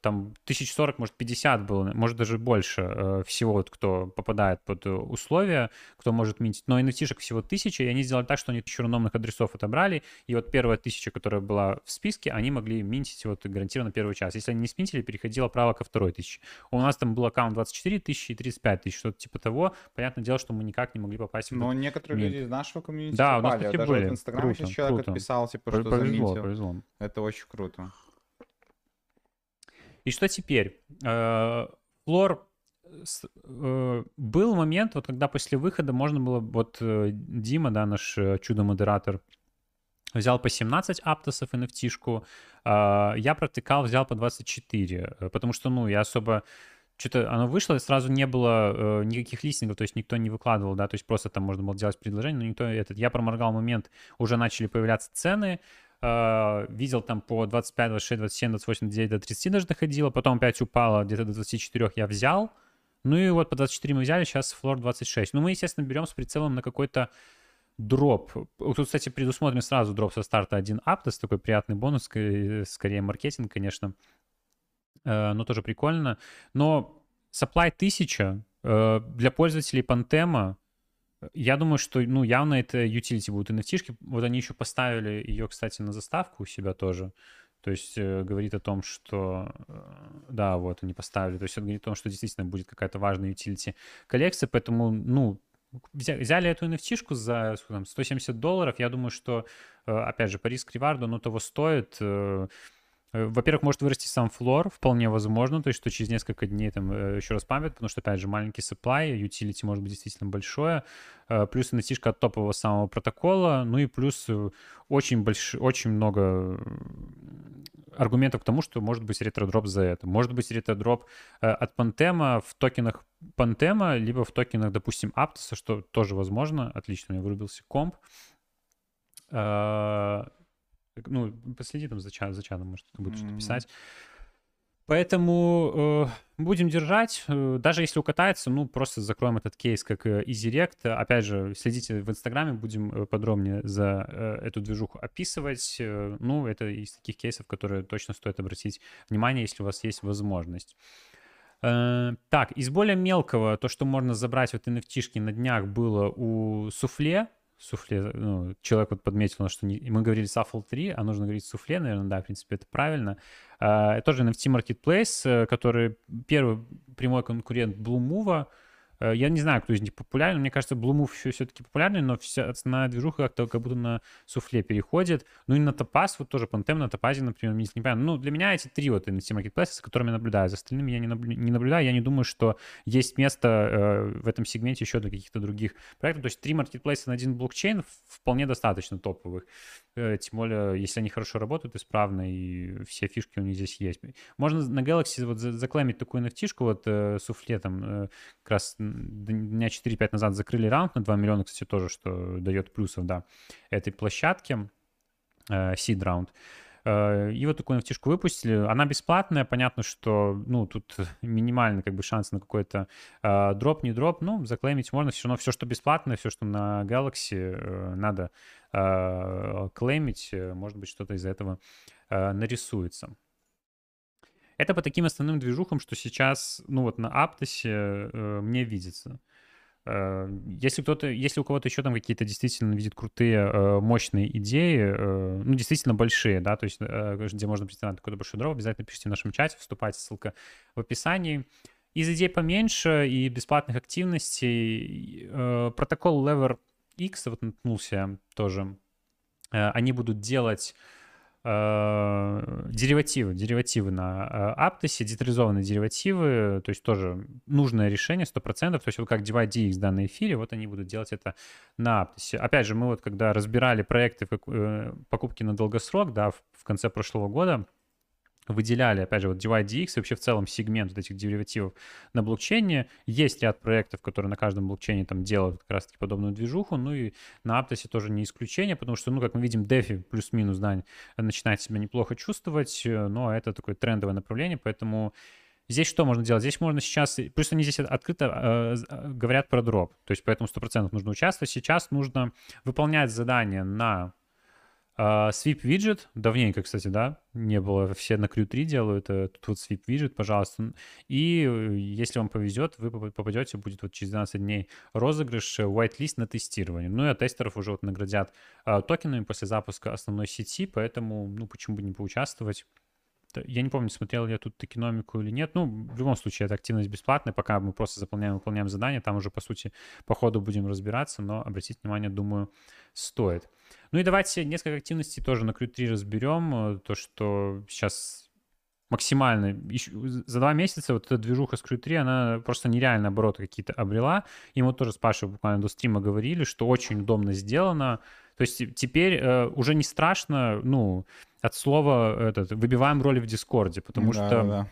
там 1040, может 50 было, может даже больше э, всего, вот, кто попадает под условия, кто может минтить. Но nft всего 1000, и они сделали так, что они тысячу рандомных адресов отобрали, и вот первая тысяча, которая была в списке, они могли минтить вот гарантированно первый час. Если они не сминтили, переходило право ко второй тысяче. У нас там был аккаунт 24 тысячи и 35 тысяч, что-то типа того. Понятное дело, что мы никак не могли попасть в Но некоторые минт. люди из нашего комьюнити да, попали. у нас такие Даже были. Вот в Инстаграме круто, сейчас человек круто. отписал, типа, что повезло, заминтил. Повезло. Это очень круто. И что теперь? Э, флор э, был момент, вот когда после выхода можно было, вот э, Дима, да, наш чудо-модератор, взял по 17 аптосов NFT-шку, я протыкал, взял по 24, потому что, ну, я особо что-то оно вышло, сразу не было э, никаких листингов, то есть никто не выкладывал, да, то есть просто там можно было делать предложение, но никто этот. Я проморгал момент, уже начали появляться цены, Uh, видел там по 25, 26, 27, 28, 29 до 30 даже доходило, потом опять упало где-то до 24 я взял, ну и вот по 24 мы взяли, сейчас флор 26. Ну мы, естественно, берем с прицелом на какой-то дроп. Тут, кстати, предусмотрен сразу дроп со старта 1 ап, такой приятный бонус, скорее маркетинг, конечно, но тоже прикольно. Но supply 1000 uh, для пользователей Pantema я думаю, что, ну, явно это utility будут nft Вот они еще поставили ее, кстати, на заставку у себя тоже. То есть э, говорит о том, что... Э, да, вот они поставили. То есть это говорит о том, что действительно будет какая-то важная utility коллекция. Поэтому, ну, взяли эту nft за там, 170 долларов. Я думаю, что, э, опять же, по риск-реварду, ну, того стоит. Э, во-первых, может вырасти сам флор, вполне возможно, то есть что через несколько дней там э, еще раз память, потому что, опять же, маленький supply, utility может быть действительно большое, э, плюс nft от топового самого протокола, ну и плюс очень, больш... очень много аргументов к тому, что может быть ретро-дроп за это. Может быть ретро-дроп от Пантема в токенах Пантема, либо в токенах, допустим, Аптоса, что тоже возможно. Отлично, у вырубился комп ну, последи там за, чат, за чатом, может, кто будет mm-hmm. что-то писать. Поэтому э, будем держать. Э, даже если укатается, ну, просто закроем этот кейс как э. Опять же, следите в Инстаграме, будем э, подробнее за э, эту движуху описывать. Э, ну, это из таких кейсов, которые точно стоит обратить внимание, если у вас есть возможность. Э, так, из более мелкого, то, что можно забрать вот NFT-шки на днях, было у Суфле суфле, ну, человек вот подметил, что не, мы говорили Shuffle 3, а нужно говорить суфле, наверное, да, в принципе, это правильно. А, это тоже NFT Marketplace, э, который первый прямой конкурент Blue Move, я не знаю, кто из них популярен. Мне кажется, Blue еще все-таки популярный, но вся основная движуха как-то как будто на суфле переходит. Ну и на топаз, вот тоже Пантем на топазе, например, мне не понятно. Ну, для меня эти три вот NFT Marketplace, с которыми я наблюдаю. За остальными я не, наблю... не наблюдаю. Я не думаю, что есть место э, в этом сегменте еще для каких-то других проектов. То есть три маркетплейса на один блокчейн вполне достаточно топовых. Э, тем более, если они хорошо работают, исправно, и все фишки у них здесь есть. Можно на Galaxy вот заклеймить такую nft вот э, суфле, там, э, как раз дня 4-5 назад закрыли раунд на 2 миллиона, кстати, тоже, что дает плюсов, да, этой площадке, э, seed раунд. Э, и вот такую nft выпустили. Она бесплатная, понятно, что, ну, тут минимальный как бы шанс на какой-то э, дроп, не дроп. Ну, заклеймить можно. Все равно все, что бесплатное, все, что на Galaxy, э, надо э, клеймить. Может быть, что-то из этого э, нарисуется. Это по таким основным движухам, что сейчас, ну вот на Аптосе э, мне видится. Э, если кто-то, если у кого-то еще там какие-то действительно видит крутые, э, мощные идеи, э, ну, действительно большие, да, то есть где можно претендовать на какой-то большой дров, обязательно пишите в нашем чате, вступайте, ссылка в описании. Из идей поменьше и бесплатных активностей протокол Lever X вот наткнулся тоже. Они будут делать Э, деривативы, деривативы на э, Аптосе, детеризованные деривативы, то есть тоже нужное решение 100%, то есть вот как Divide DX да, на эфире, вот они будут делать это на Аптосе. Опять же, мы вот когда разбирали проекты э, покупки на долгосрок, да, в конце прошлого года, выделяли, опять же, вот DYDX и вообще в целом сегмент вот этих деривативов на блокчейне. Есть ряд проектов, которые на каждом блокчейне там делают как раз-таки подобную движуху, ну и на Аптосе тоже не исключение, потому что, ну, как мы видим, DeFi плюс-минус, да, начинает себя неплохо чувствовать, но это такое трендовое направление, поэтому Здесь что можно делать? Здесь можно сейчас... Плюс они здесь открыто э, говорят про дроп. То есть поэтому 100% нужно участвовать. Сейчас нужно выполнять задания на Uh, Sweep виджет, давненько, кстати, да, не было, все на Crew 3 делают, э, тут вот Sweep виджет, пожалуйста. И э, если вам повезет, вы попадете, будет вот через 12 дней розыгрыш, э, whitelist на тестирование. Ну и от тестеров уже вот наградят uh, токенами после запуска основной сети, поэтому, ну, почему бы не поучаствовать. Я не помню, смотрел я тут экономику или нет. Ну, в любом случае, это активность бесплатная, пока мы просто заполняем, выполняем задание. Там уже, по сути, по ходу будем разбираться, но обратить внимание, думаю, стоит. Ну и давайте несколько активностей тоже на Crew 3 разберем. То, что сейчас максимально. За два месяца вот эта движуха с Crew 3, она просто нереально обороты какие-то обрела. И мы тоже с Пашей буквально до стрима говорили, что очень удобно сделано. То есть теперь э, уже не страшно, ну, от слова этот, выбиваем роли в Дискорде, потому да, что да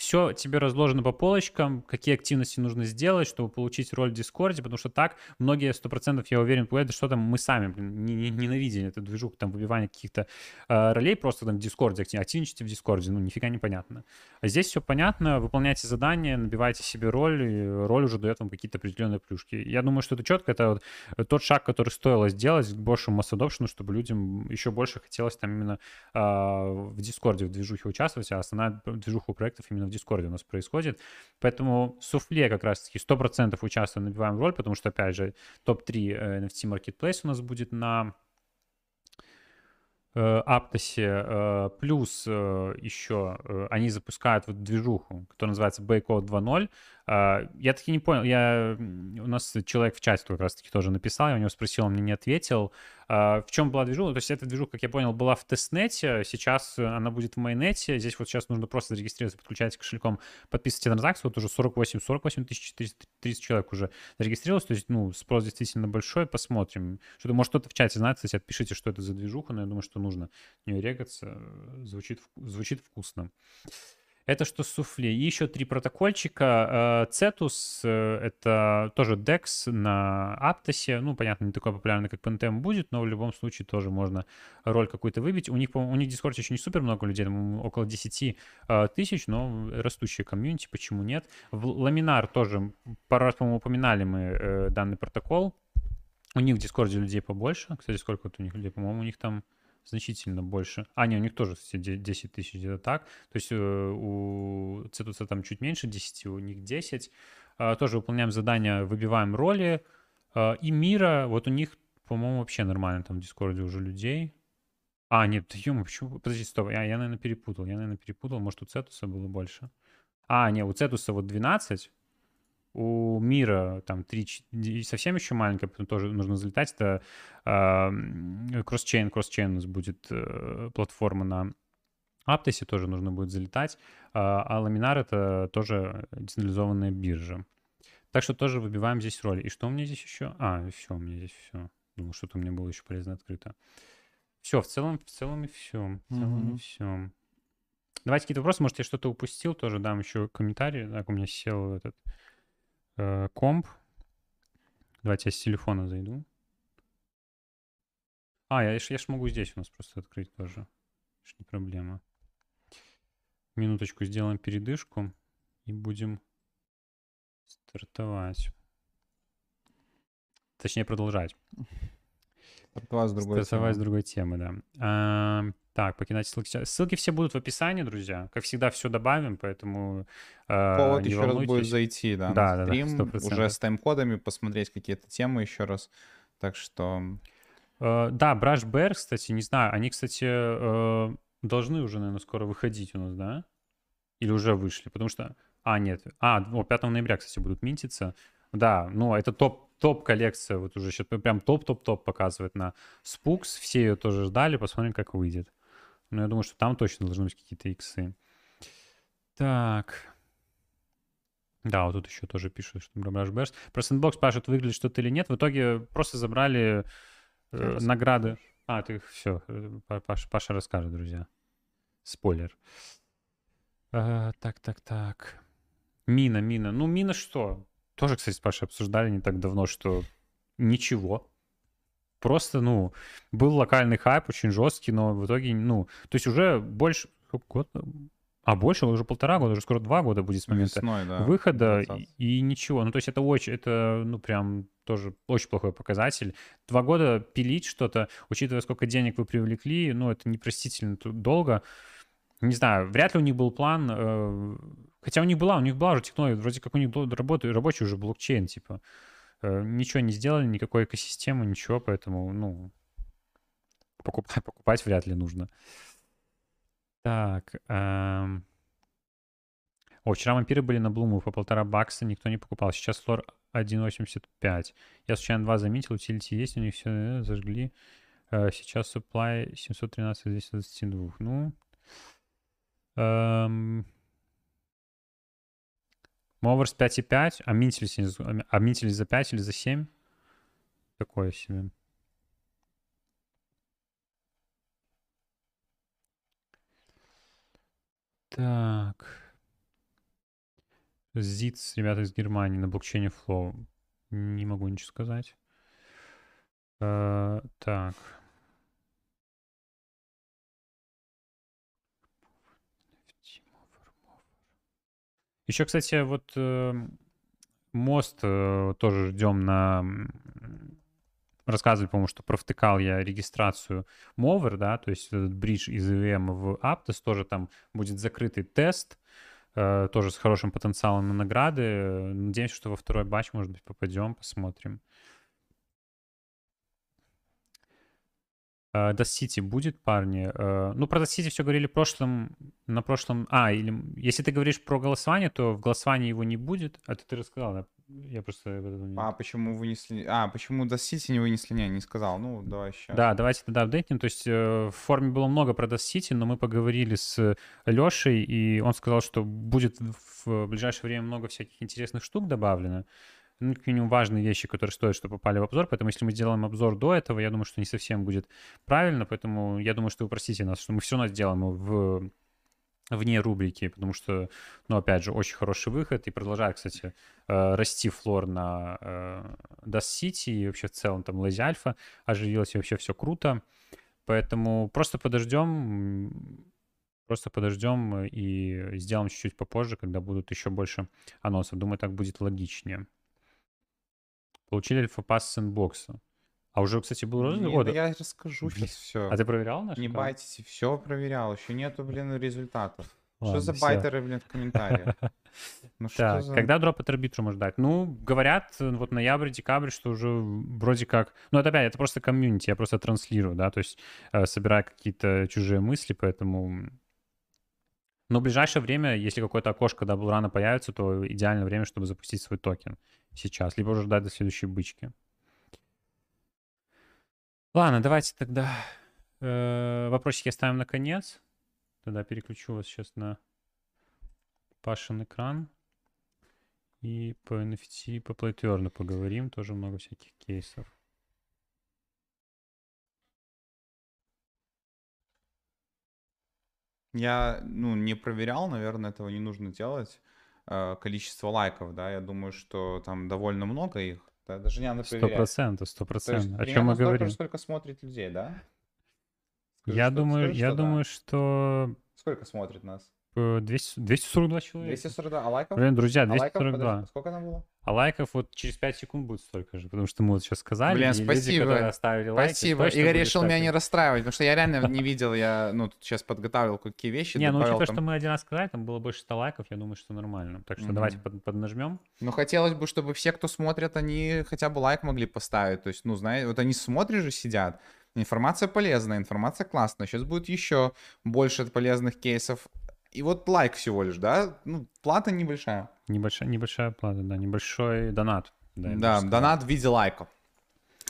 все тебе разложено по полочкам, какие активности нужно сделать, чтобы получить роль в Дискорде, потому что так многие, сто процентов, я уверен, говорят, что там мы сами, блин, не, не, ненавидели эту движуху, там, выбивание каких-то э, ролей просто там в Дискорде, активничайте в Дискорде, ну, нифига не понятно. А здесь все понятно, выполняйте задания, набивайте себе роль, и роль уже дает вам какие-то определенные плюшки. Я думаю, что это четко, это вот тот шаг, который стоило сделать к большему mass чтобы людям еще больше хотелось там именно э, в Дискорде, в движухе участвовать, а основная движуха у проектов именно в Дискорде у нас происходит. Поэтому Souffl3 как раз-таки 100% участвуем, набиваем роль, потому что, опять же, топ-3 э, NFT Marketplace у нас будет на э, Аптосе, э, плюс еще они запускают вот движуху, которая называется Baycode 2.0. Я таки не понял, я... у нас человек в чате как раз таки тоже написал, я у него спросил, он мне не ответил. А, в чем была движуха? То есть эта движуха, как я понял, была в тестнете, сейчас она будет в майнете. Здесь вот сейчас нужно просто зарегистрироваться, подключать кошельком, подписывать транзакцию. Вот уже 48, 48 тысяч 430 человек уже зарегистрировалось. То есть, ну, спрос действительно большой. Посмотрим. Что-то, может, кто-то в чате знает, кстати, отпишите, что это за движуха, но я думаю, что нужно в нее регаться. Звучит, звучит вкусно. Это что суфле. И еще три протокольчика. Э, Cetus э, — это тоже DEX на Aptos. Ну, понятно, не такой популярный, как Pantene будет, но в любом случае тоже можно роль какую-то выбить. У них, у них в Discord еще не супер много людей, около 10 э, тысяч, но растущая комьюнити, почему нет? В Laminar тоже, пару раз, по-моему, упоминали мы данный протокол. У них в Дискорде людей побольше. Кстати, сколько вот у них людей? По-моему, у них там значительно больше. А, не, у них тоже, кстати, 10 тысяч где-то так. То есть э, у Цитуса там чуть меньше 10, у них 10. А, тоже выполняем задания, выбиваем роли. А, и Мира, вот у них, по-моему, вообще нормально там в Дискорде уже людей. А, нет, ё почему? Подожди, стоп, я, я, наверное, перепутал. Я, наверное, перепутал. Может, у Цетуса было больше? А, не, у Цетуса вот 12, у мира там 3, совсем еще маленькая, потом тоже нужно залетать. Это э, cross-chain, cross-chain у нас будет э, платформа на Аптосе, тоже нужно будет залетать. А, а Ламинар это тоже децентрализованная биржа. Так что тоже выбиваем здесь роли. И что у меня здесь еще? А, все, у меня здесь все. Думал, что-то у меня было еще полезно открыто. Все, в целом, в целом и все. В целом mm-hmm. и все. Давайте какие-то вопросы. Может, я что-то упустил, тоже дам еще комментарий. Так, у меня сел этот э, комп. Давайте я с телефона зайду. А, я, я ж могу здесь у нас просто открыть тоже. Это не проблема. Минуточку сделаем передышку и будем стартовать. Точнее, продолжать. Стартовать с другой Стартовать темы. с другой темы, да. А, так, покидать ссылки. Ссылки все будут в описании, друзья. Как всегда, все добавим, поэтому э, Повод еще волнуйтесь. раз будет зайти, да, да, на стрим, да, да, уже с тайм-кодами, посмотреть какие-то темы еще раз. Так что... Э, да, Brush Bear, кстати, не знаю, они, кстати, э, должны уже, наверное, скоро выходить у нас, да? Или уже вышли, потому что... А, нет. А, о, 5 ноября, кстати, будут минтиться. Да, ну, это топ топ-коллекция, вот уже сейчас прям топ-топ-топ показывает на Spooks. Все ее тоже ждали, посмотрим, как выйдет. Но я думаю, что там точно должны быть какие-то иксы. Так. Да, вот тут еще тоже пишут, что Brush Bears. Про Sandbox спрашивают, выглядит что-то или нет. В итоге просто забрали э, награды. А, ты все, э, Паша, Паша расскажет, друзья. Спойлер. А, так, так, так. Мина, мина. Ну, мина что? Тоже, кстати, с Пашей обсуждали не так давно, что ничего просто, ну, был локальный хайп очень жесткий, но в итоге, ну, то есть уже больше, год, а больше, уже полтора года, уже скоро два года будет с момента Весной, да, выхода, и, и ничего. Ну, то есть это очень, это, ну, прям тоже очень плохой показатель. Два года пилить что-то, учитывая, сколько денег вы привлекли, ну, это непростительно долго. Не знаю, вряд ли у них был план, э, хотя у них была, у них была уже технология, вроде как у них работает рабочий уже блокчейн, типа. Э, ничего не сделали, никакой экосистемы, ничего, поэтому, ну, покупать, покупать вряд ли нужно. Так. Эм... О, вчера вампиры были на Блуму по полтора бакса, никто не покупал. Сейчас флор 1.85. Я случайно два заметил, утилити есть, у них все э, зажгли. Э, сейчас supply 713 222. Ну, эм... Моворс 5,5, а Минтель, а за 5 или за 7? Такое себе. Так. ЗИЦ, ребята из Германии, на блокчейне Flow. Не могу ничего сказать. Uh, так. Еще, кстати, вот э, мост э, тоже ждем на... Рассказывали, по-моему, что провтыкал я регистрацию Mover, да, то есть этот бридж из EVM в Aptos, тоже там будет закрытый тест, э, тоже с хорошим потенциалом на награды. Надеемся, что во второй батч, может быть, попадем, посмотрим. Dust City будет, парни? Uh, ну, про Dust City все говорили прошлым, на прошлом... А, или если ты говоришь про голосование, то в голосовании его не будет. А ты, ты рассказал, да? Я просто... А почему вынесли... А, почему Dust City не вынесли? Не, не сказал. Ну, давай сейчас. Да, давайте тогда апдейтнем. То есть э, в форме было много про Dust City, но мы поговорили с Лешей, и он сказал, что будет в ближайшее время много всяких интересных штук добавлено ну, как минимум важные вещи, которые стоят, что попали в обзор. Поэтому если мы сделаем обзор до этого, я думаю, что не совсем будет правильно. Поэтому я думаю, что вы простите нас, что мы все равно сделаем в вне рубрики, потому что, ну, опять же, очень хороший выход и продолжает, кстати, э, расти флор на э, Dust City и вообще в целом там Lazy Alpha оживилась и вообще все круто. Поэтому просто подождем, просто подождем и сделаем чуть-чуть попозже, когда будут еще больше анонсов. Думаю, так будет логичнее. Получили alpha pass с инбокса. А уже, кстати, был розыгрыш? Нет, я расскажу сейчас все. А ты проверял наш Не аккаунт? байтесь, все проверял. Еще нету, блин, результатов. что Ладно, за всё. байтеры, блин, в комментариях? Ну что Так, за... когда дроп от Арбитрума можно ждать? Ну, говорят, э, вот ноябрь, декабрь, что уже вроде как... Ну, это опять, это просто комьюнити, я просто транслирую, да, то есть э, собираю какие-то чужие мысли, поэтому... Но в ближайшее время, если какое-то окошко bull run а появится, то идеальное время, чтобы запустить свой токен сейчас, либо уже ждать до следующей бычки. Ладно, давайте тогда э, вопросики оставим на конец. Тогда переключу вас сейчас на Пашин экран. И по NFT, по play-to-earn поговорим. Тоже много всяких кейсов. Я, ну, не проверял, наверное, этого не нужно делать. Э, Количество лайков, да, я думаю, что там довольно много их. Да, даже не надо Сто проверять. процентов, сто То есть процентов. О чем примерно мы столько же, говорим? сколько смотрит людей, да? Скажи, Я что- думаю, скажи, я что да. думаю, что Сколько смотрит нас? Э, 200 242 человека. 242, а лайков? Блин, друзья, А лайков, 242. подожди, сколько там было? А лайков вот через 5 секунд будет столько же, потому что мы вот сейчас сказали. Блин, и люди, спасибо. которые оставили лайки, Спасибо. Игорь решил меня столько не расстраивать, потому что я реально не видел, я, ну, тут сейчас подготавливал какие вещи, Не, ну учитывая, там. что мы один раз сказали, там было больше 100 лайков, я думаю, что нормально. Так что давайте под, поднажмем. Ну, хотелось бы, чтобы все, кто смотрят, они хотя бы лайк могли поставить. То есть, ну, знаете, вот они смотрят же, сидят. Информация полезная, информация классная. Сейчас будет еще больше полезных кейсов. И вот лайк всего лишь, да? Ну, плата небольшая. Небольшая, небольшая плата, да, небольшой донат. Да, Да, донат в виде лайков.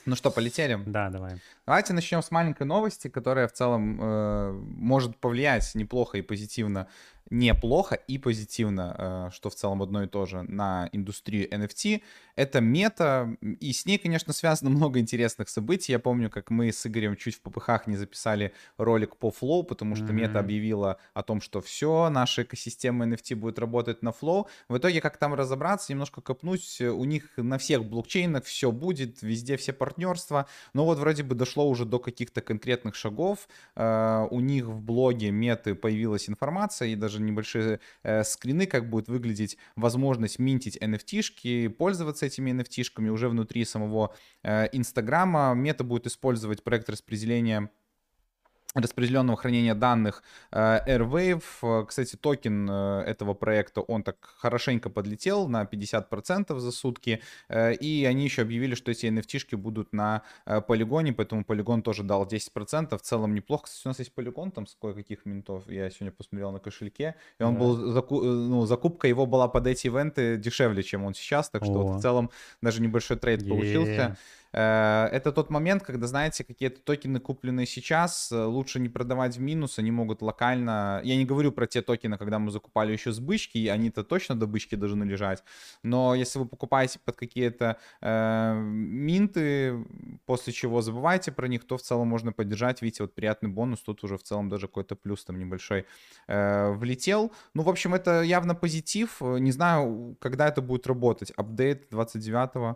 Ну что, полетели? Да, давай. Давайте начнем с маленькой новости, которая в целом э, может повлиять неплохо и позитивно, неплохо и позитивно, э, что в целом одно и то же, на индустрию NFT. Это мета, и с ней, конечно, связано много интересных событий. Я помню, как мы с Игорем чуть в попыхах не записали ролик по Flow, потому что мета Мгм. объявила о том, что все, наша экосистема NFT будет работать на Flow. В итоге, как там разобраться, немножко копнуть, у них на всех блокчейнах все будет, везде все партнерства. Но вот вроде бы дошло уже до каких-то конкретных шагов. Э, У них в блоге меты появилась информация и даже небольшие э, скрины, как будет выглядеть возможность минтить NFT-шки, пользоваться этими NFT-шками уже внутри самого э, Инстаграма. Мета будет использовать проект распределения распределенного хранения данных э, Airwave. Э, Кстати, токен э, этого проекта, он так хорошенько подлетел на 50% за сутки. И они еще объявили, что эти NFT-шки будут на полигоне, поэтому полигон тоже дал 10%. В целом неплохо. Кстати, у нас есть полигон там с кое-каких минутов. Я сегодня посмотрел на кошельке. И он Да. был, заку- ну, закупка его была под эти ивенты дешевле, чем он сейчас. Так что вот в целом даже небольшой трейд получился. Е. Э, Это тот момент, когда, знаете, какие-то токены, купленные сейчас, э, лучше не продавать в минус, они могут локально... Я не говорю про те токены, когда мы закупали еще с бычки, они-то точно до бычки должны лежать, но если вы покупаете под какие-то э, минты, после чего забывайте про них, то в целом можно поддержать. Видите, вот приятный бонус, тут уже в целом даже какой-то плюс там небольшой э, влетел. Ну, в общем, это явно позитив. Э, Не знаю, когда это будет работать. Апдейт 29 э,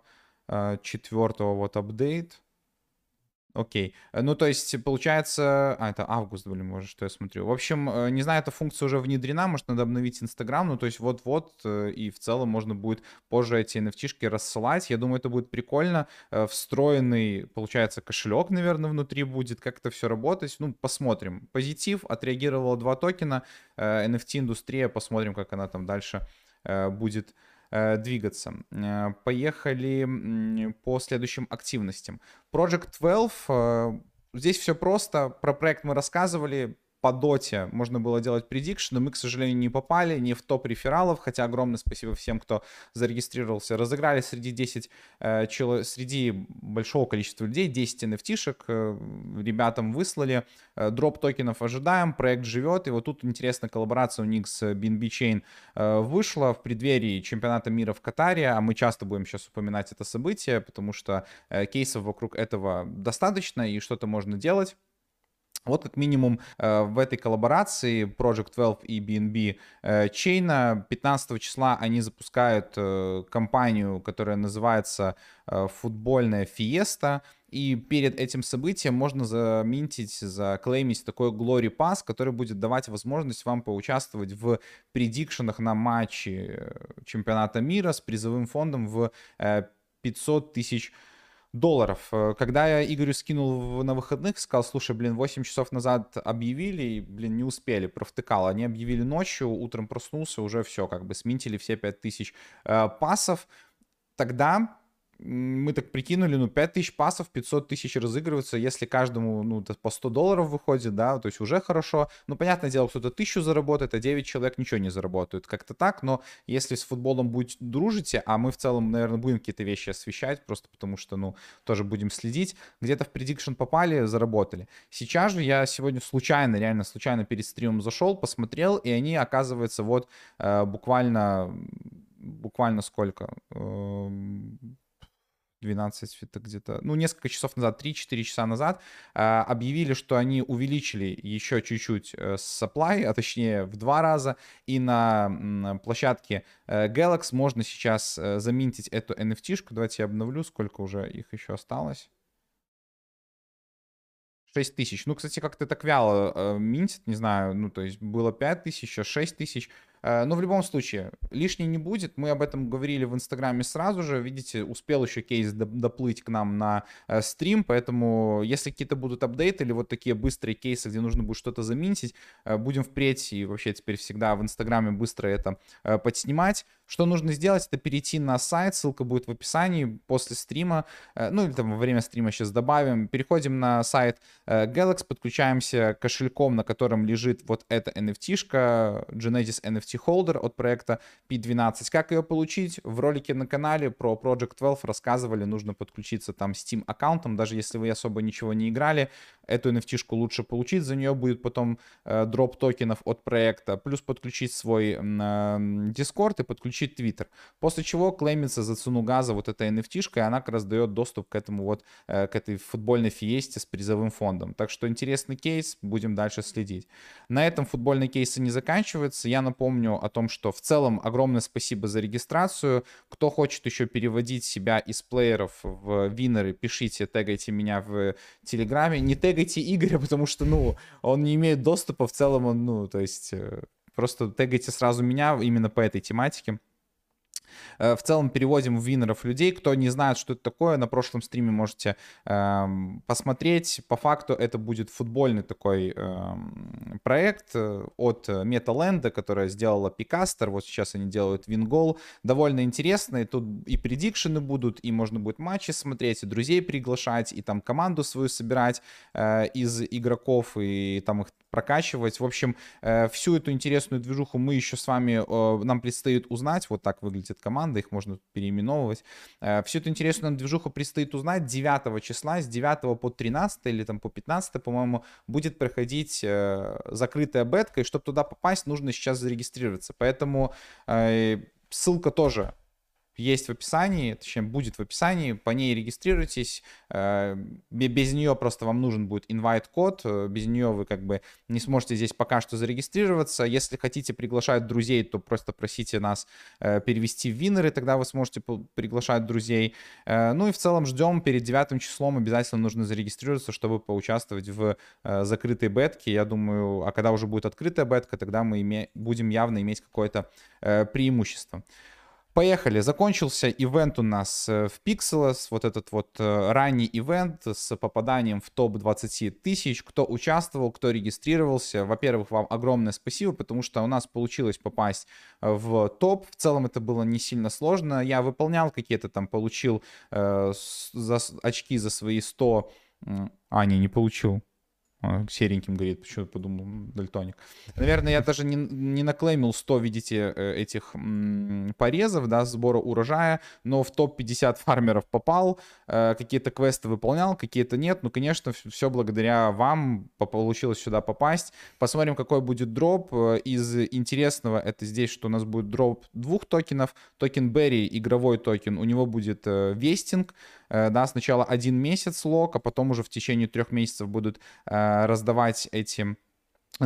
четвертого вот апдейт. Окей. Э, Ну, то есть, получается... А, это август, блин, может, что я смотрю. В общем, э, не знаю, эта функция уже внедрена, может, надо обновить Инстаграм, ну, то есть, вот-вот, э, и в целом можно будет позже эти nft рассылать. Я думаю, это будет прикольно. Э, Встроенный, получается, кошелек, наверное, внутри будет, как это все работать. Ну, посмотрим. Позитив, отреагировало два токена. Э, NFT-индустрия, посмотрим, как она там дальше э, будет э, двигаться. Э, Поехали по следующим активностям. Project 12. э, Здесь все просто. Про проект мы рассказывали. По доте можно было делать предикшн, но мы, к сожалению, не попали не в топ рефералов, хотя огромное спасибо всем, кто зарегистрировался. Разыграли среди 10 э, чело- среди большого количества людей 10 NFT-шек, э, ребятам выслали. Э, Дроп токенов ожидаем, проект живет. И вот тут интересная коллаборация у них с BNB Chain э, вышла в преддверии чемпионата мира в Катаре, а мы часто будем сейчас упоминать это событие, потому что э, кейсов вокруг этого достаточно и что-то можно делать. Вот как минимум э, в этой коллаборации Project 12 и BNB э, Chain 15 числа они запускают э, компанию, которая называется «Футбольная фиеста». И перед этим событием можно заминтить, заклеймить такой Glory Pass, который будет давать возможность вам поучаствовать в предикшенах на матчи чемпионата мира с призовым фондом в 500 тысяч долларов долларов. Э, когда я Игорю скинул на выходных, сказал, слушай, блин, 8 часов назад объявили, и, блин, не успели, провтыкал. Они объявили ночью, утром проснулся, уже все, как бы сминтили все 5000 э, пасов. Тогда мы так прикинули, ну, 5 тысяч пасов, 500 тысяч разыгрываются, если каждому, ну, по 100 долларов выходит, да, то есть уже хорошо. Ну, понятное дело, кто-то тысячу заработает, а 9 человек ничего не заработают, как-то так, но если с футболом будете дружите, а мы в целом, наверное, будем какие-то вещи освещать, просто потому что, ну, тоже будем следить, где-то в предикшн попали, заработали. Сейчас же я сегодня случайно, реально случайно перед стримом зашел, посмотрел, и они, оказывается, вот э, буквально, буквально сколько? Э, 12, это где-то, ну, несколько часов назад, 3-4 часа назад, э, объявили, что они увеличили еще чуть-чуть э, supply, а точнее в два раза, и на площадке э, Galax можно сейчас заминтить эту NFT-шку. Давайте я обновлю, сколько уже их еще осталось. 6 тысяч. Ну, кстати, как-то так вяло э, минтит, не знаю, ну, то есть было 5 тысяч, сейчас 6 тысяч. Э, но в любом случае, лишней не будет. Мы об этом говорили в Инстаграме сразу же. Видите, успел еще кейс доплыть к нам на э, стрим, поэтому если какие-то будут апдейты или вот такие быстрые кейсы, где нужно будет что-то заминтить, э, будем впредь и вообще теперь всегда в Инстаграме быстро это подснимать. Что нужно сделать, это перейти на сайт, ссылка будет в описании после стрима, ну или там во время стрима сейчас добавим. Переходим на сайт Galax, подключаемся кошельком, на котором лежит вот эта NFT-шка, Genesis NFT NFT Holder от проекта P12. Как ее получить? В ролике на канале про Project 12 рассказывали, нужно подключиться там Steam аккаунтом, даже если вы особо ничего не играли, эту NFT-шку лучше получить, за нее будет потом э, дроп токенов от проекта, плюс подключить свой э, Discord и подключить Twitter. После чего клеймится за цену газа вот эта NFT-шка, и она как раз дает доступ к этому вот, э, к этой футбольной фиесте с призовым фондом. Так что интересный кейс, будем дальше следить. На этом футбольные кейсы не заканчиваются. Я напомню о том, что в целом огромное спасибо за регистрацию. Кто хочет еще переводить себя из плееров в винеры, пишите, тегайте меня в Телеграме. Не тег тегайте Игоря, потому что, ну, он не имеет доступа, в целом он, ну, то есть, э, просто тегайте сразу меня именно по этой тематике. Э, в целом переводим в винеров людей. Кто не знает, что это такое, на прошлом стриме можете э, посмотреть. По факту это будет футбольный такой эм, э, проект от Металенда, которая сделала Пикастер. Вот сейчас они делают Вингол. Довольно интересный. Тут и предикшены будут, и можно будет матчи смотреть, и друзей приглашать, и там команду свою собирать э, из игроков, и там их прокачивать. В общем, э, всю эту интересную движуху мы еще с вами, э, нам предстоит узнать. Вот так выглядит команда, их можно переименовывать. Э, всю эту интересную движуху предстоит узнать 9 числа, с 9 по 13 или там по 15, по-моему, будет проходить закрытая бетка, и чтобы туда попасть, нужно сейчас зарегистрироваться. Поэтому ссылка тоже есть в описании, точнее будет в описании, по ней регистрируйтесь, э, без нее просто вам нужен будет invite-код, э, без нее вы как бы не сможете здесь пока что зарегистрироваться, если хотите приглашать друзей, то просто просите нас э, перевести в винеры, тогда вы сможете приглашать друзей, ну и в целом ждем, перед 9 числом обязательно нужно зарегистрироваться, чтобы поучаствовать в закрытой бетке, я думаю, а когда уже будет открытая бетка, тогда мы будем явно иметь какое-то преимущество. Поехали. Закончился ивент у нас э, в Pixelos, вот этот вот э, ранний ивент с попаданием в топ-20 тысяч. Кто участвовал, кто регистрировался, во-первых, вам огромное спасибо, потому что у нас получилось попасть э, в топ. В целом это было не сильно сложно. Я выполнял какие-то там, получил э, за, очки за свои 100... А, не, не получил сереньким горит, почему подумал, дальтоник. Наверное, я даже не, не наклеймил 100, видите, э, этих порезов, да, сбора урожая, но в топ-50 фармеров попал, э, какие-то квесты выполнял, какие-то нет. Ну, конечно, все благодаря вам получилось сюда попасть. Посмотрим, какой будет дроп. Э, из интересного это здесь, что у нас будет дроп двух токенов. Токен Berry, игровой токен, у него будет вестинг, э, да, сначала один месяц lock, а потом уже в течение трех месяцев будут э, раздавать эти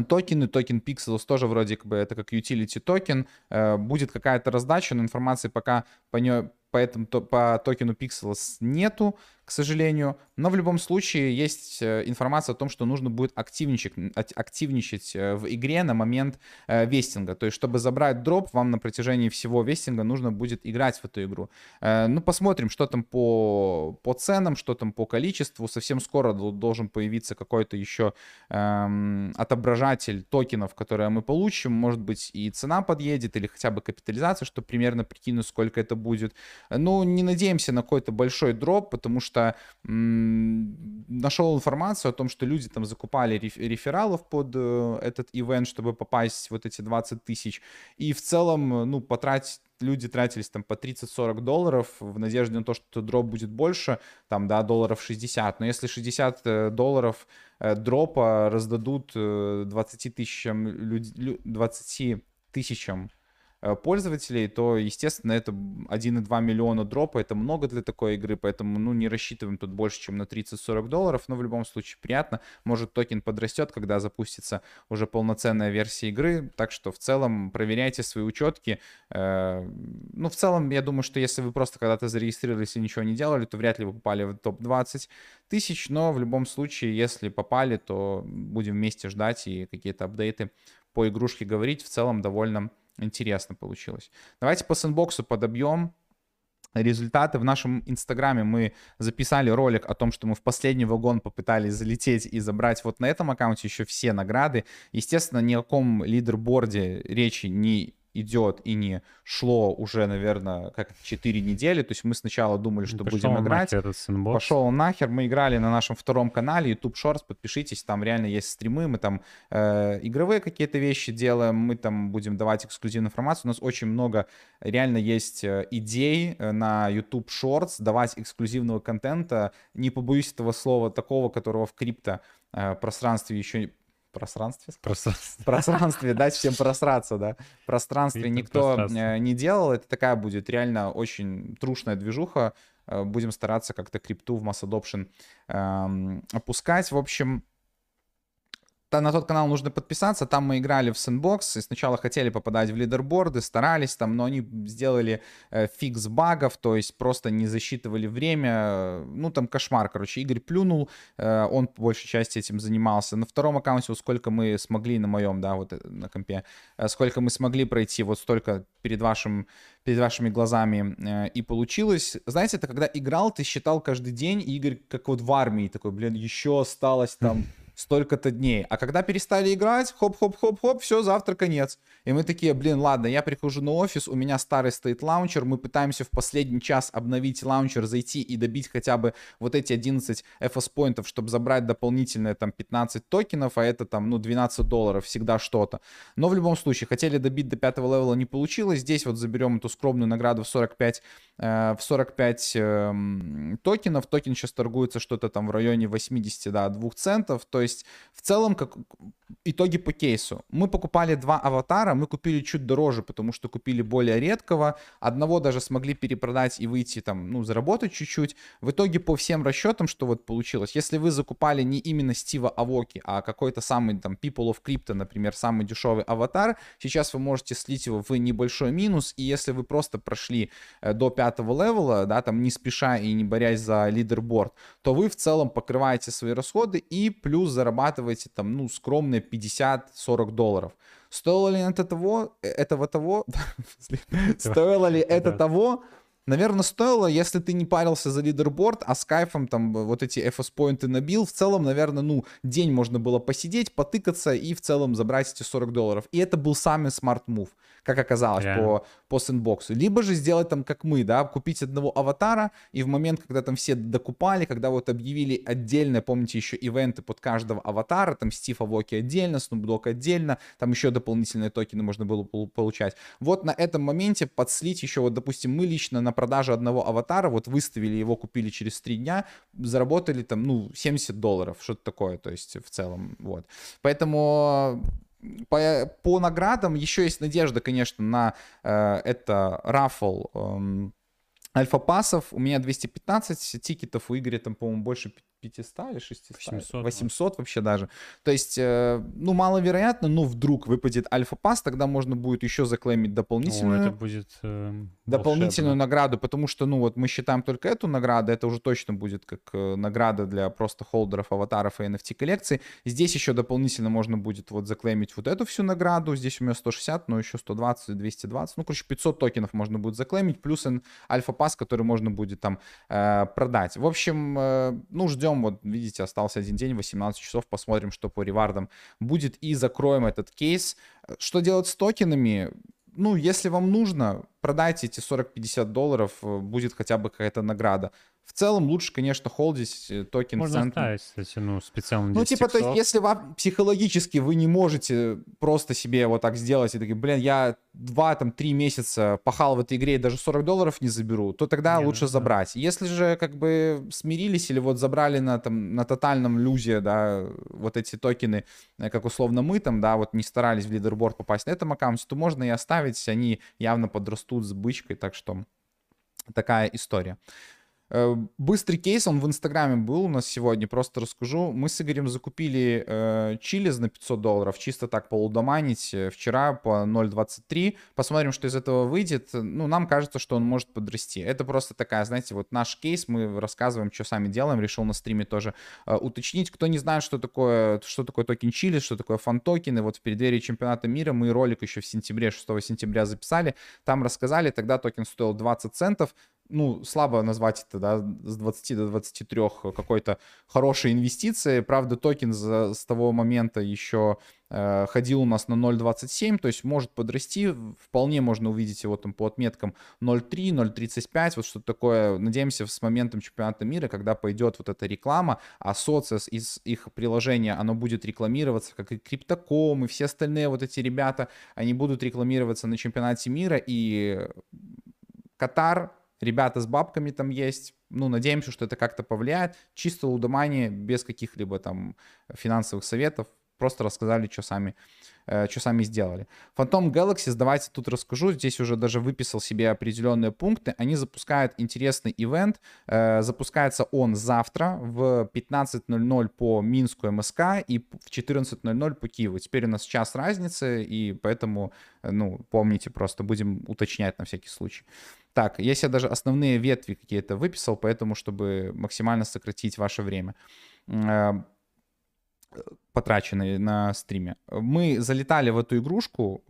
токены, токен Pixels тоже вроде как бы это как utility токен, э, будет какая-то раздача, но информации пока по, нее, по, этому, по токену Pixels нету, к сожалению. Но в любом случае есть э, информация о том, что нужно будет активничать, активничать э, в игре на момент э, вестинга. То есть, чтобы забрать дроп, вам на протяжении всего вестинга нужно будет играть в эту игру. Ну, посмотрим, что там по, по ценам, что там по количеству. Совсем скоро должен появиться какой-то еще эм, отображатель токенов, которые мы получим. Может быть, и цена подъедет, или хотя бы капитализация, чтобы примерно прикинуть, сколько это будет. Ну, не надеемся на какой-то большой дроп, потому что что нашел информацию о том, что люди там закупали рефералов под э, этот ивент, чтобы попасть вот эти 20 тысяч. И в целом, ну, потратить люди тратились там по 30-40 долларов в надежде на то, что дроп будет больше, там, да, долларов 60. Но если 60 э, долларов э, дропа раздадут 20 тысячам, 20 тысячам Э, пользователей, то, естественно, это 1,2 миллиона дропа, это много для такой игры, поэтому, ну, не рассчитываем тут больше, чем на 30-40 долларов, но в любом случае приятно. Может, токен подрастет, когда запустится уже полноценная версия игры, так что в целом проверяйте свои учетки. Э, ну, в целом, я думаю, что если вы просто когда-то зарегистрировались и ничего не делали, то вряд ли вы попали в топ-20 тысяч, но в любом случае, если попали, то будем вместе ждать и какие-то апдейты по игрушке говорить. В целом, довольно Интересно получилось. Давайте по сэндбоксу подобьем результаты. В нашем инстаграме мы записали ролик о том, что мы в последний вагон попытались залететь и забрать вот на этом аккаунте еще все награды. Естественно, ни о каком лидерборде речи не идет и не шло уже, наверное, как 4 недели. То есть мы сначала думали, что Пошел будем играть. Нахер Пошел нахер. Мы играли на нашем втором канале YouTube Shorts. Подпишитесь, там реально есть стримы. Мы там э, игровые какие-то вещи делаем. Мы там будем давать эксклюзивную информацию. У нас очень много реально есть э, идей э, на YouTube Shorts давать эксклюзивного контента. Не побоюсь этого слова, такого, которого в крипто э, пространстве еще пространстве? Пространстве. Пространстве, дать всем просраться, да. Пространстве никто э, не делал. Это такая будет реально очень трушная движуха. Э, будем стараться как-то крипту в масс adoption эм, опускать. В общем, на тот канал нужно подписаться. Там мы играли в Sandbox и сначала хотели попадать в лидерборды, старались там, но они сделали э, фикс багов, то есть просто не засчитывали время. Ну, там кошмар, короче. Игорь плюнул, э, он по большей части этим занимался. На втором аккаунте, вот сколько мы смогли на моем, да, вот э, на компе, э, сколько мы смогли пройти, вот столько перед вашим перед вашими глазами э, и получилось. Знаете, это когда играл, ты считал каждый день, и Игорь как вот в армии такой, блин, еще осталось там столько-то дней. А когда перестали играть, хоп-хоп-хоп-хоп, все, завтра конец. И мы такие, блин, ладно, я прихожу на офис, у меня старый стоит лаунчер, мы пытаемся в последний час обновить лаунчер, зайти и добить хотя бы вот эти 11 FS поинтов, чтобы забрать дополнительные там 15 токенов, а это там, ну, 12 долларов, всегда что-то. Но в любом случае, хотели добить до пятого левела, не получилось. Здесь вот заберем эту скромную награду в 45, э, в 45 э, токенов. Токен сейчас торгуется что-то там в районе 80, да, 2 центов. То есть есть в целом, как итоги по кейсу. Мы покупали два аватара, мы купили чуть дороже, потому что купили более редкого. Одного даже смогли перепродать и выйти там, ну, заработать чуть-чуть. В итоге по всем расчетам, что вот получилось, если вы закупали не именно Стива Аоки, а какой-то самый там People of Crypto, например, самый дешевый аватар, сейчас вы можете слить его в небольшой минус, и если вы просто прошли э, до пятого левела, да, там не спеша и не борясь за leaderboard, то вы в целом покрываете свои расходы и плюс зарабатываете там, ну, скромные 50-40 долларов. Стоило ли это того, э, этого того, стоило ли это того, Наверное, стоило, если ты не парился за leaderboard, а с кайфом там вот эти FS-поинты набил. В целом, наверное, ну, день можно было посидеть, потыкаться и в целом забрать эти 40 долларов. И это был самый smart move как оказалось, yeah. по, по сэндбоксу. Либо же сделать там, как мы, да, купить одного аватара, и в момент, когда там все докупали, когда вот объявили отдельно, помните, еще ивенты под каждого аватара, там Стив Авоки отдельно, Snoop Dogg отдельно, там еще дополнительные токены можно было получать. Вот на этом моменте подслить еще, вот, допустим, мы лично на продаже одного аватара, вот выставили его, купили через три дня, заработали там, ну, 70 долларов, что-то такое, то есть в целом, вот. Поэтому по, по наградам еще есть надежда, конечно, на э, это рафл. Э, альфа-пасов, у меня 215 тикетов, у Игоря там, по-моему, больше 500 или 600? 800. 800 вообще даже. То есть, э, ну, маловероятно, но вдруг выпадет альфа-пас, тогда можно будет еще заклеймить дополнительную... О, это будет э, Дополнительную волшебно. награду, потому что, ну, вот мы считаем только эту награду, это уже точно будет как э, награда для просто холдеров, аватаров и NFT коллекции. Здесь еще дополнительно можно будет вот заклеймить вот эту всю награду. Здесь у меня 160, но еще 120, 220. Ну, короче, 500 токенов можно будет заклеймить, плюс alpha pass, который можно будет там э, продать. В общем, э, ну, ждем ждем, вот видите, остался один день, 18 часов, посмотрим, что по reward ам будет, и закроем этот кейс. Что делать с токенами? Ну, если вам нужно, продайте эти 40-50 долларов, э, будет хотя бы какая-то награда. В целом лучше, конечно, холдить э, токен Можно центр. оставить, кстати, ну, специально Ну, типа, то есть, если вам психологически вы не можете просто себе вот так сделать и такие, блин, я два, там, три месяца пахал в этой игре и даже 40 долларов не заберу, то тогда не, лучше ну, забрать. Да. Если же, как бы, смирились или вот забрали на, там, на тотальном lose е, да, вот эти токены, э, как условно мы там, да, вот не старались в лидерборд попасть на этом аккаунте, то можно и оставить, они явно подрастут с бычкой, так что такая история. Э, быстрый кейс, он в Инстаграме был у нас сегодня, просто расскажу. Мы с Игорем закупили э, чилиз на 500 долларов, чисто так полудоманить э, вчера по 0.23. Посмотрим, что из этого выйдет. Ну, нам кажется, что он может подрасти. Это просто такая, знаете, вот наш кейс, мы рассказываем, что сами делаем. Решил на стриме тоже э, уточнить. Кто не знает, что такое, что такое токен Chiliz, что такое фан-токены, вот в преддверии чемпионата мира мы ролик еще в сентябре, 6 сентября записали. Там рассказали, тогда токен стоил 20 центов ну, слабо назвать это, да, с 20 до 23 какой-то хорошей инвестиции. Правда, токен за, с того момента еще э, ходил у нас на 0.27, то есть может подрасти. Вполне можно увидеть его там по отметкам 0.3, 0.35, вот что-то такое. Надеемся, с моментом чемпионата мира, когда пойдет вот эта реклама, а социус из их приложения, оно будет рекламироваться, как и Crypto.com, и все остальные вот эти ребята, они будут рекламироваться на чемпионате мира, и Катар ребята с бабками там есть. Ну, надеемся, что это как-то повлияет. Чисто лудомани, без каких-либо там финансовых советов. Просто рассказали, что сами, э, что сами сделали. Phantom Galaxy, давайте тут расскажу. Здесь уже даже выписал себе определенные пункты. Они запускают интересный ивент. Э, запускается он завтра в 15.00 по Минску МСК и в 14.00 по Киеву. Теперь у нас час разницы, и поэтому, э, ну, помните, просто будем уточнять на всякий случай. Так, я себе даже основные ветви какие-то выписал, поэтому, чтобы максимально сократить ваше время э, потраченные на стриме. Мы залетали в эту игрушку,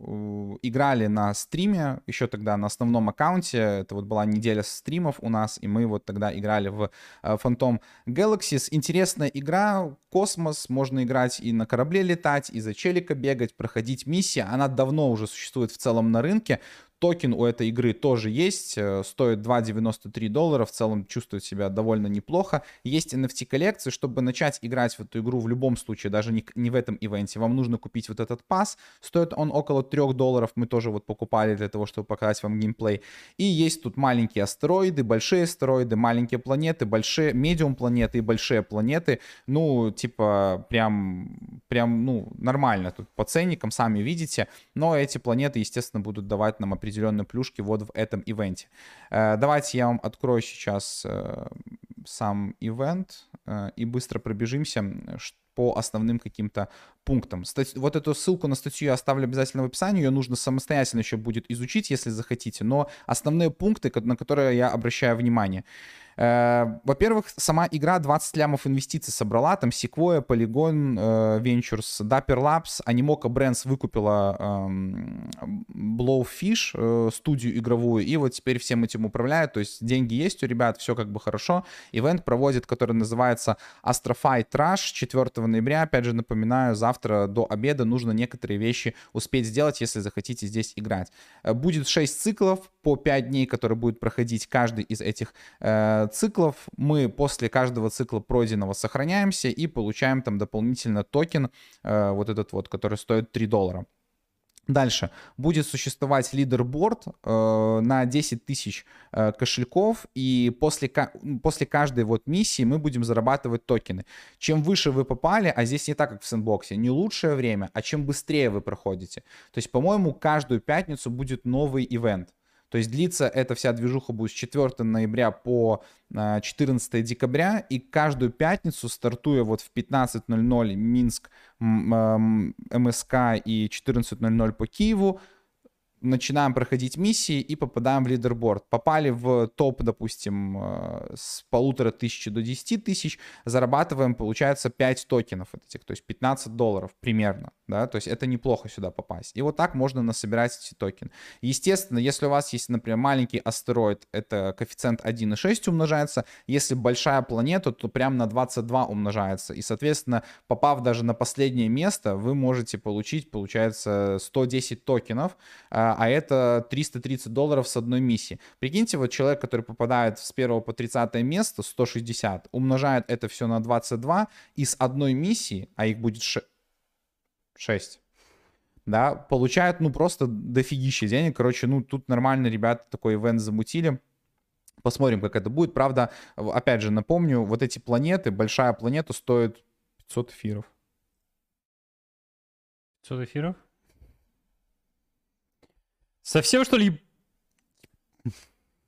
играли на стриме, еще тогда на основном аккаунте, это вот была неделя стримов у нас, и мы вот тогда играли в э, Phantom Galaxies. Интересная игра, космос, можно играть и на корабле летать, и за челика бегать, проходить миссии. Она давно уже существует в целом на рынке, Токен у этой игры тоже есть, э, стоит 2,93 доллара, в целом чувствует себя довольно неплохо. Есть NFT коллекции, чтобы начать играть в эту игру в любом случае, даже не, не в этом ивенте, вам нужно купить вот этот pass, стоит он около 3 долларов, мы тоже вот покупали для того, чтобы показать вам геймплей. И есть тут маленькие астероиды, большие астероиды, маленькие планеты, большие, медиум планеты и большие планеты, ну, типа, прям, прям, ну, нормально тут по ценникам, сами видите, но эти планеты, естественно, будут давать нам определенные определенные плюшки вот в этом ивенте. Э, давайте я вам открою сейчас э, сам ивент э, и быстро пробежимся по основным каким-то пунктам. Вот эту ссылку на статью я оставлю обязательно в описании, ее нужно самостоятельно еще будет изучить, если захотите, но основные пункты, на которые я обращаю внимание. Э, во-первых, сама игра 20 лямов инвестиций собрала, там Sequoia, Polygon э, Ventures, Dapper Labs, Animoca Brands выкупила эм, Blowfish, э, студию игровую, и вот теперь всем этим управляют, то есть деньги есть у ребят, все как бы хорошо. Ивент проводит, который называется Astrofight Rush 4 ноября, опять же напоминаю, завтра до обеда нужно некоторые вещи успеть сделать, если захотите здесь играть. Будет 6 циклов по 5 дней, которые будут проходить каждый из этих циклов. Мы после каждого цикла пройденного сохраняемся и получаем там дополнительно токен, э, вот этот вот, который стоит 3 доллара. Дальше будет существовать leaderboard э, на 10 тысяч э, кошельков, и после, после каждой вот миссии мы будем зарабатывать токены. Чем выше вы попали, а здесь не так, как в Sandbox е, не лучшее время, а чем быстрее вы проходите. То есть, по-моему, каждую пятницу будет новый ивент. То есть длится эта вся движуха будет с 4 ноября по 14 а, декабря, и каждую пятницу, стартуя вот в 15.00 Минск, МСК и 14.00 по Киеву, начинаем проходить миссии и попадаем в лидерборд. Попали в топ, допустим, э, с полутора тысячи до 10 тысяч, зарабатываем, получается, 5 токенов от этих, то есть 15 долларов примерно, да, то есть это неплохо сюда попасть. И вот так можно насобирать эти токены. Естественно, если у вас есть, например, маленький астероид, это коэффициент 1,6 умножается, если большая планета, то прям на 22 умножается, и, соответственно, попав даже на последнее место, вы можете получить, получается, 110 токенов, а, а это 330 долларов с одной миссии. Прикиньте, вот человек, который попадает с 1 по 30 место, 160, умножает это все на 22, и с одной миссии, а их будет 6, да, получает, ну, просто дофигища денег. Короче, ну, тут нормально ребята такой ивент замутили. Посмотрим, как это будет. Правда, опять же, напомню, вот эти планеты, большая планета стоит 500 эфиров. 500 эфиров? Совсем, что ли,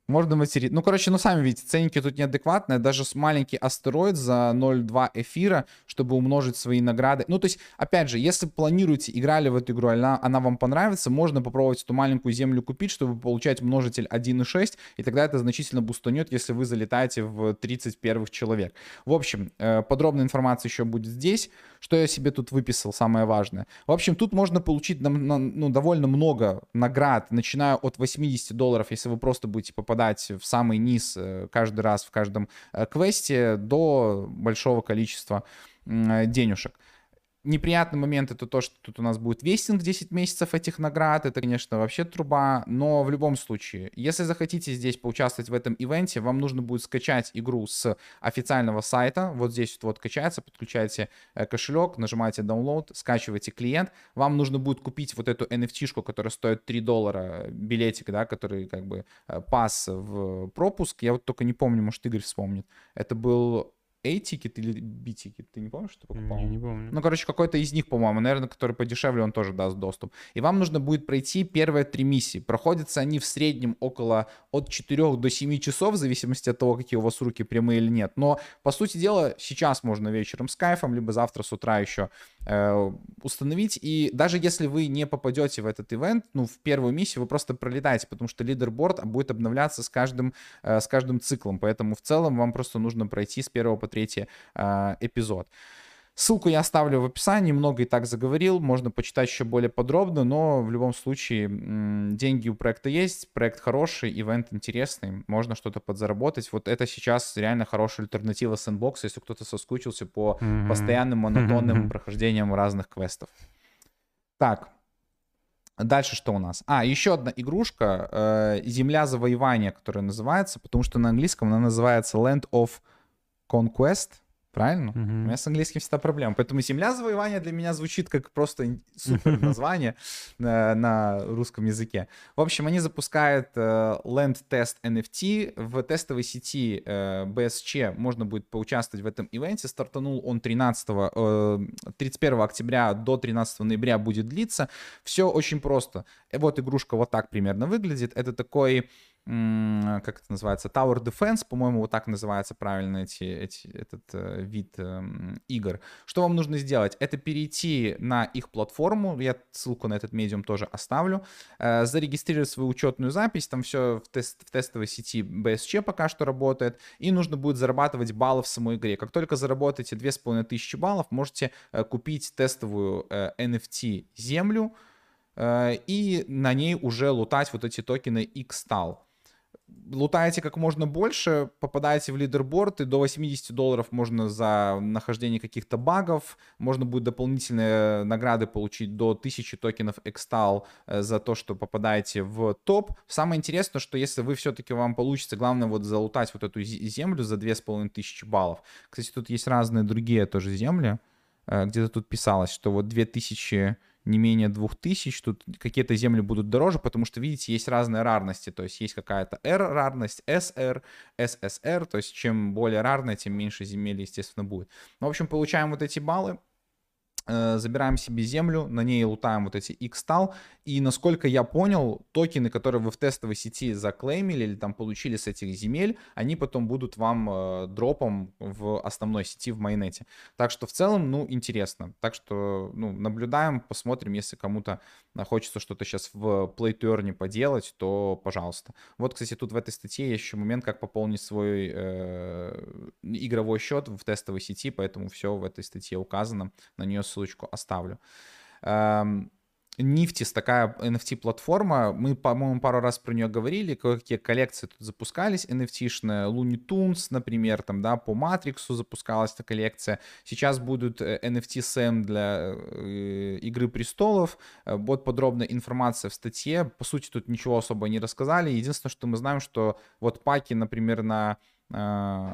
можно материть. Ну, короче, ну сами видите, ценники тут неадекватные. Даже с маленький астероид за 0,2 эфира, чтобы умножить свои награды. Ну, то есть, опять же, если планируете, играли в эту игру, она, она вам понравится, можно попробовать эту маленькую землю купить, чтобы получать множитель 1,6, и тогда это значительно бустанет, если вы залетаете в 30 первых человек. В общем, э, подробная информация еще будет здесь. Что я себе тут выписал, самое важное. В общем, тут можно получить ну, довольно много наград, начиная от 80 долларов, если вы просто будете попадать попадать в самый низ э, каждый раз в каждом э, квесте до большого количества денежек. Неприятный момент это то, что тут у нас будет вестинг 10 месяцев этих наград. Это, конечно, вообще труба. Но в любом случае, если захотите здесь поучаствовать в этом ивенте, вам нужно будет скачать игру с официального сайта. Вот здесь вот, вот качается, подключаете э, кошелек, нажимаете download, скачиваете клиент. Вам нужно будет купить вот эту NFT-шку, которая стоит 3 доллара, билетик, да, который как бы э, pass в пропуск. Я вот только не помню, может Игорь вспомнит. Это был A-ticket или B-ticket? Ты не помнишь, что покупал? Не, не помню. Ну, короче, какой-то из них, по-моему, наверное, который подешевле, он тоже даст доступ. И вам нужно будет пройти первые три миссии. Проходятся они в среднем около от 4 до 7 часов, в зависимости от того, какие у вас руки прямые или нет. Но, по сути дела, сейчас можно вечером с кайфом, либо завтра с утра еще э, установить. И даже если вы не попадете в этот ивент, ну, в первую миссию вы просто пролетаете, потому что лидерборд будет обновляться с каждым, э, с каждым циклом. Поэтому в целом вам просто нужно пройти с первого по третий э, эпизод. Ссылку я оставлю в описании, много и так заговорил, можно почитать еще более подробно, но в любом случае деньги у проекта есть, проект хороший, ивент интересный, можно что-то подзаработать. Вот это сейчас реально хорошая альтернатива Sandbox, если кто-то соскучился по mm-hmm. постоянным монотонным mm-hmm. прохождениям разных квестов. Так, Дальше что у нас? А, еще одна игрушка, э, Земля завоевания, которая называется, потому что на английском она называется Land of Conquest. Правильно? Угу. У меня с английским всегда проблема. Поэтому «Земля завоевания» для меня звучит как просто супер название на, на русском языке. В общем, они запускают э, Land Test NFT. В тестовой сети э, BSC можно будет поучаствовать в этом ивенте. Стартанул он 13, э, 31 октября до 13 ноября будет длиться. Все очень просто. Вот игрушка вот так примерно выглядит. Это такой как это называется, Tower Defense, по-моему, вот так называется правильно эти, эти, этот э, вид э, игр. Что вам нужно сделать? Это перейти на их платформу, я ссылку на этот медиум тоже оставлю, э, зарегистрировать свою учетную запись, там все в, тест, в тестовой сети BSC пока что работает, и нужно будет зарабатывать баллы в самой игре. Как только заработаете 2500 баллов, можете э, купить тестовую э, NFT землю, э, и на ней уже лутать вот эти токены X-Tal лутаете как можно больше, попадаете в лидерборд, и до 80 долларов можно за нахождение каких-то багов, можно будет дополнительные награды получить до 1000 токенов Экстал за то, что попадаете в топ. Самое интересное, что если вы все-таки вам получится, главное вот залутать вот эту землю за 2500 баллов. Кстати, тут есть разные другие тоже земли, э, где-то тут писалось, что вот 2000 не менее 2000, тут какие-то земли будут дороже, потому что, видите, есть разные рарности, то есть есть какая-то R-рарность, SR, SSR, то есть чем более рарная, тем меньше земель, естественно, будет. Ну, в общем, получаем вот эти баллы, забираем себе землю, на ней лутаем вот эти X-стал, и насколько я понял, токены, которые вы в тестовой сети заклеймили или там получили с этих земель, они потом будут вам э, дропом в основной сети в майонете. Так что в целом, ну, интересно. Так что, ну, наблюдаем, посмотрим, если кому-то хочется что-то сейчас в Play to поделать, то пожалуйста. Вот, кстати, тут в этой статье есть еще момент, как пополнить свой э, игровой счет в тестовой сети, поэтому все в этой статье указано, на нее ссылочку оставлю. Эм, Niftis, такая NFT-платформа, мы, по-моему, пару раз про нее говорили, какие коллекции тут запускались NFT-шные, Looney Tunes, например, там, да, по Матриксу запускалась эта коллекция, сейчас будут NFT-сэм для э, Игры Престолов, вот э, подробная информация в статье, по сути, тут ничего особо не рассказали, единственное, что мы знаем, что вот паки, например, на э,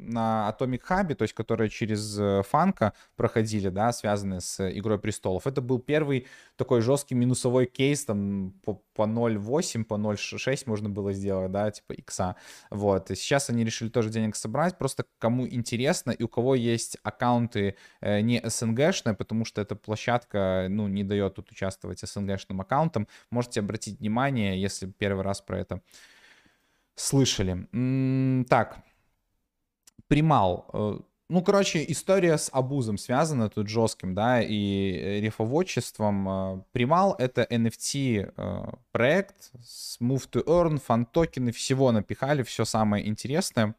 на Atomic Hub, то есть которые через э, Фанка проходили, да, связанные с Игрой Престолов. Это был первый такой жесткий минусовой кейс, там по, по 0.8, по 0.6 можно было сделать, да, типа икса. Вот. И сейчас они решили тоже денег собрать, просто кому интересно и у кого есть аккаунты э, не СНГшные, потому что эта площадка, ну, не дает тут участвовать СНГшным аккаунтам, можете обратить внимание, если первый раз про это слышали. М -м так, Примал. Э, ну, короче, история с абузом связана тут жестким, да, и э, рифоводчеством. Э, Примал — это NFT проект с Move to Earn, фан токены, всего напихали, все самое интересное.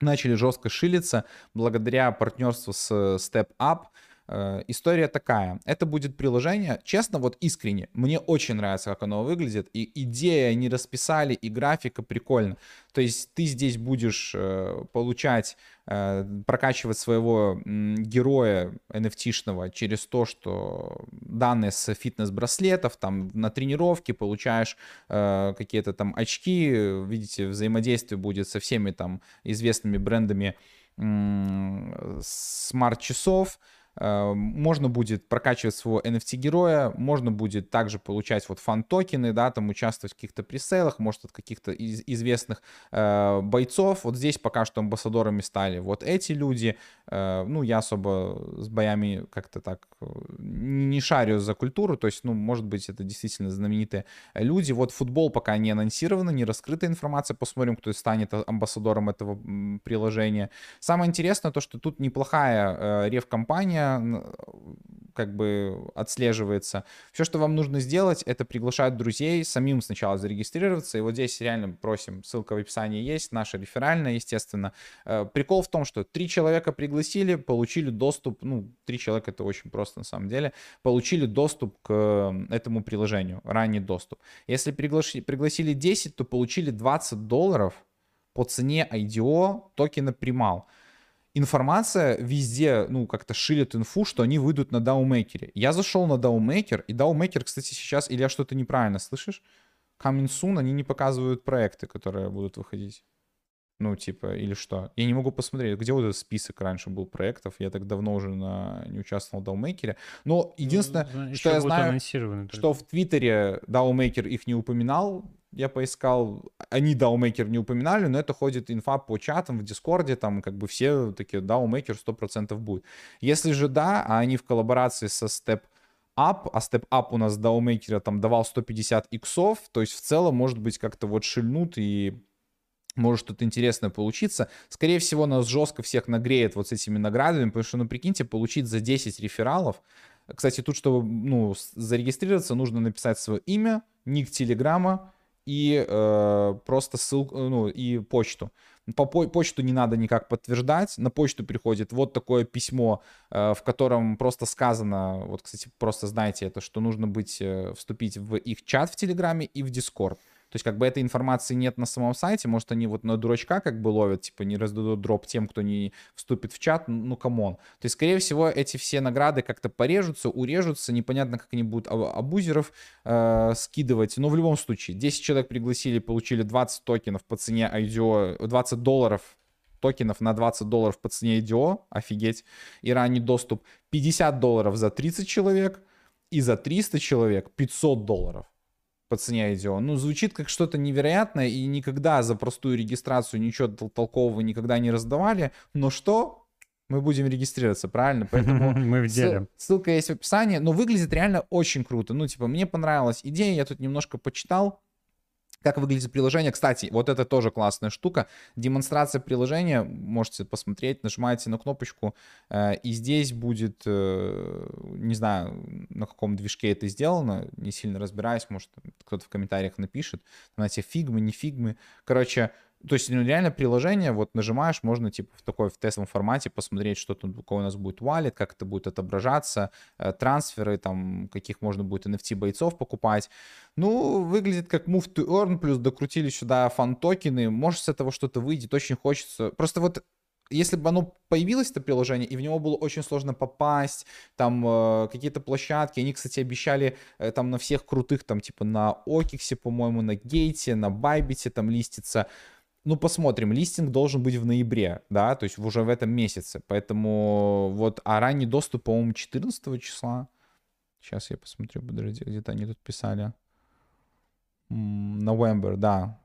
Начали жестко шилиться благодаря партнерству с Step Up, история такая. Это будет приложение, честно, вот искренне, мне очень нравится, как оно выглядит. И идея они расписали, и графика прикольно. То есть ты здесь будешь э, получать, э, прокачивать своего героя NFT-шного через то, что данные с фитнес-браслетов, там на тренировке получаешь какие-то там очки, видите, взаимодействие будет со всеми там известными брендами смарт-часов, Э, можно будет прокачивать своего NFT-героя, можно будет также получать вот фан-токены, да, там участвовать в каких-то пресейлах, может, от каких-то из известных э, бойцов. Вот здесь пока что амбассадорами стали вот эти люди. Э, ну, я особо с боями как-то так э, не шарю за культуру, то есть, ну, может быть, это действительно знаменитые люди. Вот футбол пока не анонсировано, не раскрыта информация, посмотрим, кто станет амбассадором этого приложения. Самое интересное то, что тут неплохая э, рев-компания, как бы отслеживается. Все, что вам нужно сделать, это приглашать друзей, самим сначала зарегистрироваться. И вот здесь реально просим, ссылка в описании есть, наша реферальная, естественно. Э, прикол в том, что три человека пригласили, получили доступ, ну, три человека это очень просто на самом деле, получили доступ к этому приложению, ранний доступ. Если приглашили, пригласили 10, то получили 20 долларов по цене IDO токена. Primal информация везде, ну, как-то шиллит инфу, что они выйдут на DAO-мейкере. Я зашел на DAO-мейкер, и DAO-мейкер, кстати, сейчас, или я что-то неправильно слышишь? Coming soon, они не показывают проекты, которые будут выходить. Ну, типа, или что? Я не могу посмотреть, где вот этот список раньше был проектов. Я так давно уже на... не участвовал в DAO Maker е. Но единственное, ну, что я знаю, что в Твиттере DAO Maker их не упоминал, я поискал, они DAO Maker не упоминали, но это ходит инфа по чатам в Дискорде, там как бы все такие DAO Maker 100% будет. Если же да, а они в коллаборации со Step Up, а Step Up у нас DAO Maker а там давал 150 иксов, то есть в целом может быть как-то вот шильнут и может что-то интересное получиться. Скорее всего, нас жестко всех нагреет вот с этими наградами, потому что, ну, прикиньте, получить за 10 рефералов. Кстати, тут, чтобы, ну, зарегистрироваться, нужно написать свое имя, ник телеграма, и э, просто ссылку, ну, и почту. По почту не надо никак подтверждать. На почту приходит вот такое письмо, э, в котором просто сказано, вот, кстати, просто знаете это, что нужно быть, э, вступить в их чат в Телеграме и в Дискорд. То есть как бы этой информации нет на самом сайте, может они вот на дурачка как бы ловят, типа не раздадут дроп тем, кто не вступит в чат, ну come on. То есть скорее всего эти все награды как-то порежутся, урежутся, непонятно как они будут абузеров э, скидывать, но в любом случае 10 человек пригласили, получили 20 токенов по цене IDO, 20 долларов токенов на 20 долларов по цене IDO, офигеть, и ранний доступ, 50 долларов за 30 человек, и за 300 человек 500 долларов по цене IDO. Ну, звучит как что-то невероятное, и никогда за простую регистрацию ничего толкового никогда не раздавали. Но что? мы будем регистрироваться, правильно? Поэтому мы в деле. Ссылка есть в описании, но выглядит реально очень круто. Ну, типа, мне понравилась идея, я тут немножко почитал, как выглядит приложение. Кстати, вот это тоже классная штука. Демонстрация приложения, можете посмотреть, нажимаете на кнопочку, э, и здесь будет, э, не знаю, на каком движке это сделано, не сильно разбираюсь, может, кто-то в комментариях напишет. Знаете, фигмы, не фигмы. Короче, то есть ну, реально приложение, вот нажимаешь, можно типа в такой в тестовом формате посмотреть, что тут, какой у нас будет валит, как это будет отображаться, э, трансферы, там, каких можно будет NFT бойцов покупать. Ну, выглядит как Move to Earn, плюс докрутили сюда фан-токены, может с этого что-то выйдет, очень хочется. Просто вот если бы оно появилось, это приложение, и в него было очень сложно попасть, там э, какие-то площадки, они, кстати, обещали э, там на всех крутых, там типа на OKX е, по-моему, на Gate е, на Bybit е там листиться, ну, посмотрим, листинг должен быть в ноябре, да, то есть уже в этом месяце, поэтому вот, а ранний доступ, по-моему, 14 числа, сейчас я посмотрю, подожди, где-то они тут писали, November, да,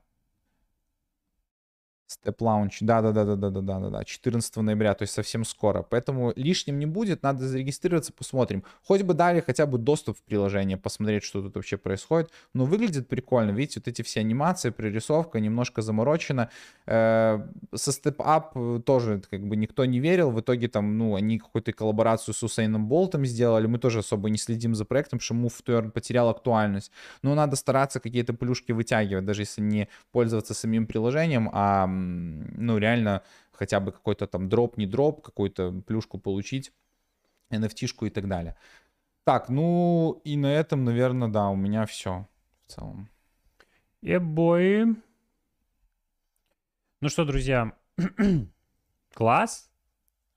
Step Launch, да-да-да-да-да-да-да-да, 14 ноября, то есть совсем скоро. Поэтому лишним не будет, надо зарегистрироваться, посмотрим. Хоть бы дали хотя бы доступ в приложение, посмотреть, что тут вообще происходит. Но выглядит прикольно, видите, вот эти все анимации, прорисовка немножко заморочена. Э, со Up тоже как бы никто не верил, в итоге там, ну, они какую-то коллаборацию с Усейном Болтом сделали, мы тоже особо не следим за проектом, что Move потерял актуальность. Но надо стараться какие-то плюшки вытягивать, даже если не пользоваться самим приложением, а ну, реально хотя бы какой-то там дроп, не дроп, какую-то плюшку получить, NFT-шку и так далее. Так, ну и на этом, наверное, да, у меня все в целом. Ебой. Yeah, ну что, друзья, класс,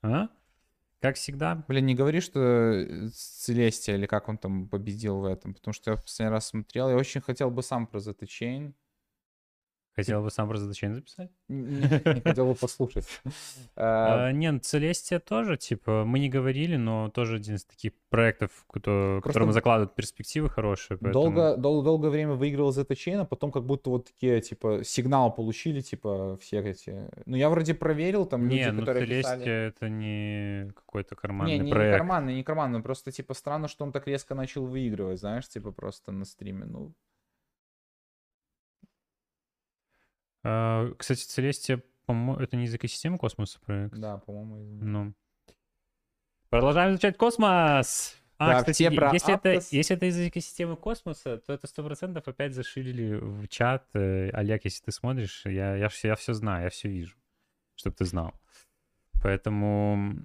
а? Как всегда. Блин, не говори, что Целестия или как он там победил в этом, потому что я в последний раз смотрел, я очень хотел бы сам про The Chain Хотел бы сам про задачение записать? Не хотел бы послушать. А, а, не, ну, Целестия тоже, типа, мы не говорили, но тоже один из таких проектов, которым закладывают перспективы хорошие. Долго, долгое время выигрывал ZT а потом как будто вот такие, типа, сигнал получили, типа, все эти... Ну, я вроде проверил, там люди, не, ну, которые Целестия это не какой-то карманный не, не, проект. Не, карманный, не карманный, просто, типа, странно, что он так резко начал выигрывать, знаешь, типа, просто на стриме, ну... А, кстати, Целестия, по-моему, это не из экосистемы космоса проект? Да, по-моему. Ну. Продолжаем изучать космос! А, да, кстати, все про если, это, если это из экосистемы космоса, то это сто процентов опять зашили в чат. Э, Олег, если ты смотришь, я, я, все, я все знаю, я все вижу, чтобы ты знал. Поэтому,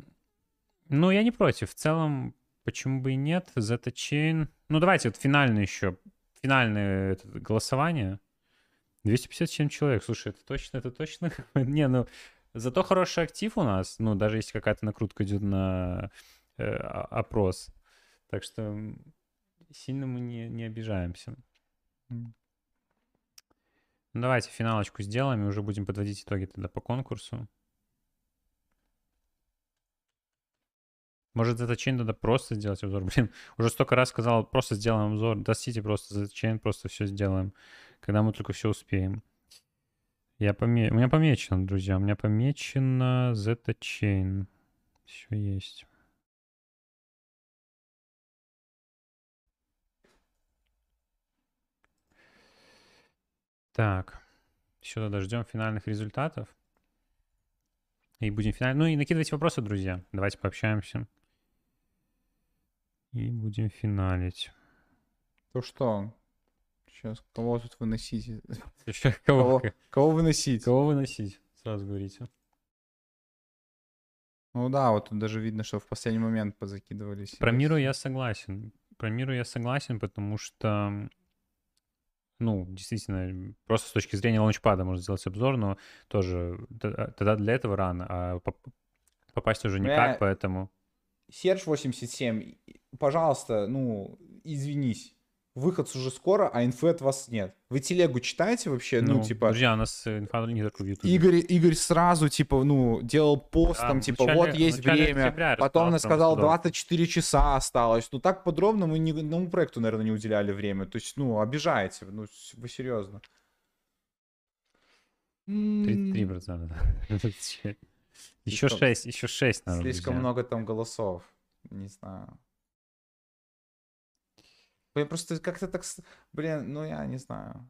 ну, я не против. В целом, почему бы и нет? Zeta Chain. Ну, давайте вот финальное еще, финальное это, голосование. 257 человек, слушай, это точно, это точно? Не, ну, зато хороший актив у нас, ну, даже если какая-то накрутка идет на э, опрос. Так что сильно мы не, не обижаемся. Ну, давайте финалочку сделаем и уже будем подводить итоги тогда по конкурсу. Может, за чейн надо просто сделать обзор? Блин, уже столько раз сказал, просто сделаем обзор. Дастите просто за чейн, просто все сделаем когда мы только все успеем. Я поме... У меня помечено, друзья, у меня помечено Zeta Chain. Все есть. Так, еще тогда ждем финальных результатов. И будем финально. Ну и накидывайте вопросы, друзья. Давайте пообщаемся. И будем финалить. То что, Сейчас, кого тут выносить? Кого, кого, кого выносить? Кого выносить? Сразу говорите. Ну да, вот тут даже видно, что в последний момент позакидывались. Про миру я согласен. Про миру я согласен, потому что, ну, действительно, просто с точки зрения лаунчпада можно сделать обзор, но тоже тогда для этого рано, а попасть уже никак, поэтому... Серж 87, пожалуйста, ну, извинись выход уже скоро, а инфы от вас нет. Вы телегу читаете вообще? Ну, ну типа... Друзья, у нас инфа не только в YouTube. Игорь, Игорь сразу, типа, ну, делал пост, да, там, типа, начале, вот есть время. Потом он сказал, 24 часа осталось. Ну, так подробно мы ни одному проекту, наверное, не уделяли время. То есть, ну, обижаете. Ну, вы серьезно. 33%. Еще Слишком- 6, еще 6 надо. Слишком друзья. много там голосов. Не знаю. Просто как-то так... Блин, ну я не знаю.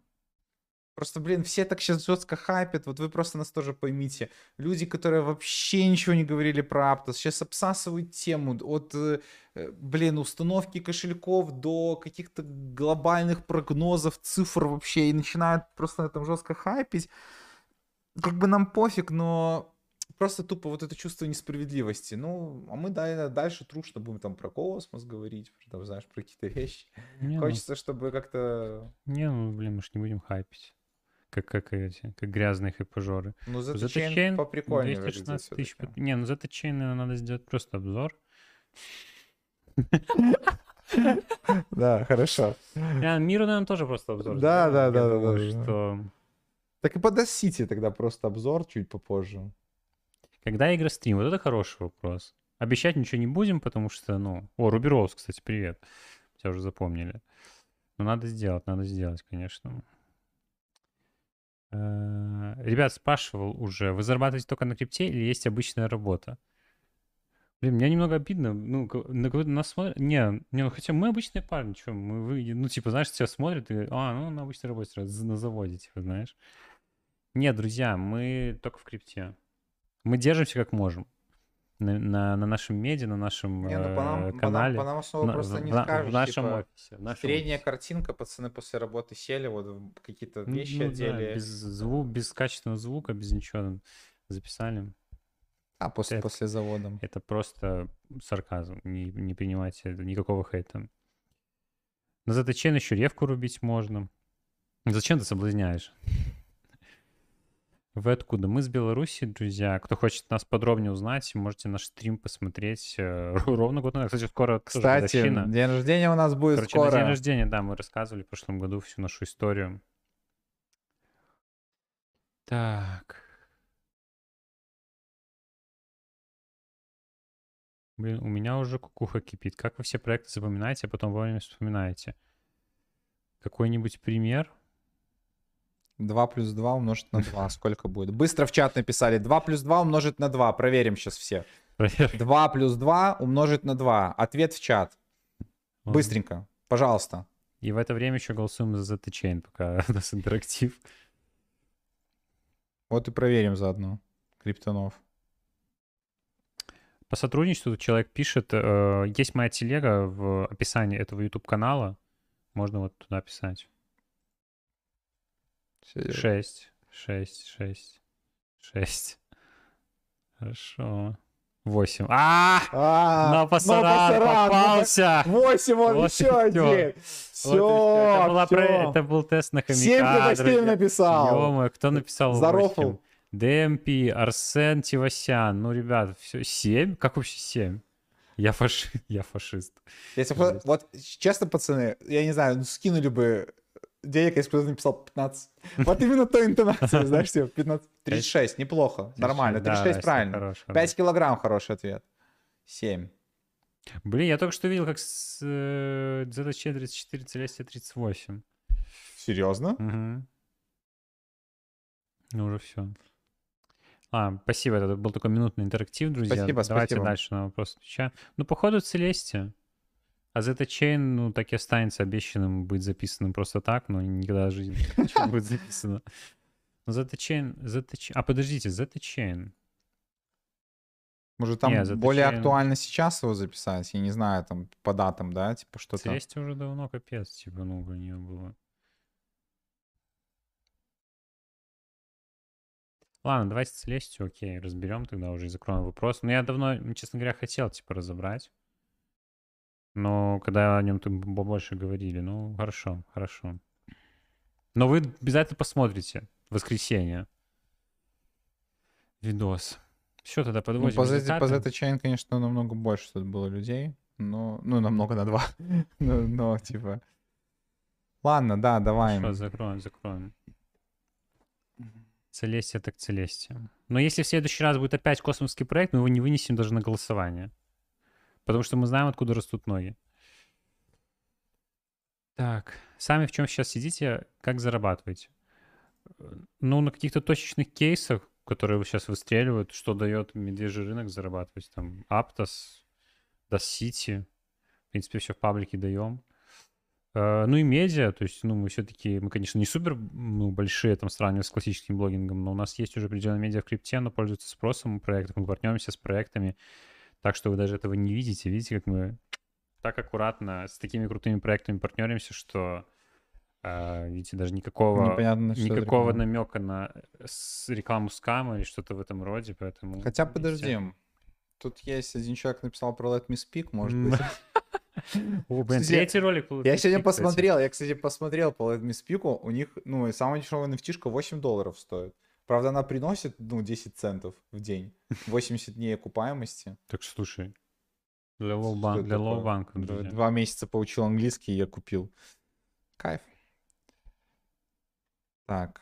Просто, блин, все так сейчас жестко хайпят. Вот вы просто нас тоже поймите. Люди, которые вообще ничего не говорили про Аптос, сейчас обсасывают тему от, э, э, блин, установки кошельков до каких-то глобальных прогнозов, цифр вообще, и начинают просто на этом жестко хайпить. Как бы нам пофиг, но просто тупо вот это чувство несправедливости. Ну, а мы да- дальше трушно будем там про космос говорить, там, знаешь, про какие-то вещи. Не, ну, Хочется, чтобы как-то... не, ну, блин, мы ж не будем хайпить. Как, как эти, как грязные хайпажоры. Ну, за Chain поприкольнее выглядит 216 тысяч. Не, ну за Chain, наверное, надо сделать просто обзор. Да, хорошо. Миру, наверное, тоже просто обзор. Да, да, да, да, что Так и по Death City тогда просто обзор чуть попозже. Когда игра стрим? Вот это хороший вопрос. Обещать ничего не будем, потому что, ну... О, Рубероус, кстати, привет. Тебя уже запомнили. Но надо сделать, надо сделать, конечно. Э, Ребят, спрашивал уже, вы зарабатываете только на крипте или есть обычная работа? Блин, мне немного обидно, ну, на кого-то нас смотрят, не, не, ну, хотя мы обычные парни, что, мы, вы, ну, типа, знаешь, тебя смотрят и, а, ну, на обычной работе, на заводе, типа, знаешь. Нет, друзья, мы только в крипте. Мы держимся как можем. На, на, на нашем меди, на нашем Не, ну по нам, э, по нам- канале. по нам особо на- просто не на- скажешь. в нашем типа, офисе. в нашем Средняя офисе. картинка, пацаны после работы сели, вот какие-то вещи ну да, одели. без звука, без качественного звука, без ничего записали. А, после, это- после завода. Это просто сарказм. Не, не принимайте никакого хейта. На заточен еще ревку рубить можно. Зачем ты соблазняешь? Вы откуда? Мы с Беларуси, друзья. Кто хочет нас подробнее узнать, можете наш стрим посмотреть э, ровно год назад. Кстати, скоро Кстати, день рождения у нас будет Короче, на день скоро. рождения, да, мы рассказывали в прошлом году всю нашу историю. Так. Блин, у меня уже кукуха кипит. Как вы все проекты запоминаете, а потом вовремя вспоминаете? Какой-нибудь пример? 2 плюс 2 умножить на 2. Сколько будет? Быстро в чат написали. 2 плюс 2 умножить на 2. Проверим сейчас все. Проверь. 2 плюс 2 умножить на 2. Ответ в чат. Быстренько. Пожалуйста. И в это время еще голосуем за ZT Chain, пока у нас интерактив. Вот и проверим заодно. Криптонов. По сотрудничеству тут человек пишет, э, есть моя телега в описании этого YouTube канала, можно вот туда писать. Шесть, шесть, шесть, шесть. Хорошо. Восемь. А, А, на пасаран попался. 8, вот, Вот и еще один. Все, всё. это, был тест на хомяка. 7 ты почти друзья. написал. Ё-моё, кто написал Зарофл. 8? ДМП, Арсен Тивасян. Ну, ребят, все, 7? Как вообще 7? Я, фаши... я фашист. Если вот честно, пацаны, я не знаю, ну, скинули бы денег, если бы кто-то написал 15. Вот именно той интонацией, знаешь, типа 15. 36, неплохо, нормально. Да, 36 Настя, правильно. хорош, хорош. 5 килограмм хороший ответ. 7. Блин, я только что видел, как с ZC 34 Celestia 38. Серьезно? Угу. Ну, уже все. А, спасибо, это был такой минутный интерактив, друзья. Спасибо, Давайте спасибо. дальше на вопрос отвечаем. Ну, походу, Celestia. А ZT Chain, ну, так и останется обещанным быть записанным просто так, но никогда в жизни не будет записано. Но ZT Chain, ZT Chain... А, подождите, ZT Chain. Может, там Не, за более точнее- актуально сейчас его записать? Я не знаю, там по датам, да? Типа что-то. Celestia уже давно капец, типа, ну, у нее было. Ладно, давайте Celestia, окей, разберем тогда уже и закроем вопрос. Но я давно, честно говоря, хотел, типа, разобрать. Но когда о нем там больше говорили, ну, хорошо, хорошо. Но вы обязательно посмотрите в воскресенье видос. Все, тогда Ну, подводим по Z, результаты. по Z Chain, конечно, намного больше тут было людей. Но, ну, намного на два. но, но, типа... Ладно, да, давай. Хорошо, закроем, закроем. Целестия так Целестия. Но если в следующий раз будет опять космосский проект, мы его не вынесем даже на голосование. Потому что мы знаем, откуда растут ноги. Так, сами в чем сейчас сидите, как зарабатываете? Ну, на каких-то точечных кейсах, которые сейчас выстреливают, что дает медвежий рынок зарабатывать. Там Aptos, Das City. В принципе, все в паблике даем. Э, ну и медиа, то есть, ну, мы все-таки, мы, конечно, не супер ну, большие, там, сравнивая с классическим блогингом, но у нас есть уже определенная медиа в крипте, но пользуется спросом у проектов, мы партнеримся с проектами, так что вы даже этого не видите. Видите, как мы так аккуратно с такими крутыми проектами партнеримся, что э, видите, даже никакого, Непонятно, никакого намека на рекламу скама или что-то в этом роде, поэтому... Хотя видите. подожди. Тут есть один человек написал про Let Me Speak, может быть. О, блин, третий ролик. был Я сегодня посмотрел, я, кстати, посмотрел по Let Me Speak, у них, ну, и самая дешевая NFT 8 долларов стоит. Правда, она приносит, ну, 10 центов в день. 80 дней окупаемости. Так что, слушай, для low Что bank, это для low такое? bank а, Д- друзья. Два месяца поучил английский, я купил. Кайф. Так.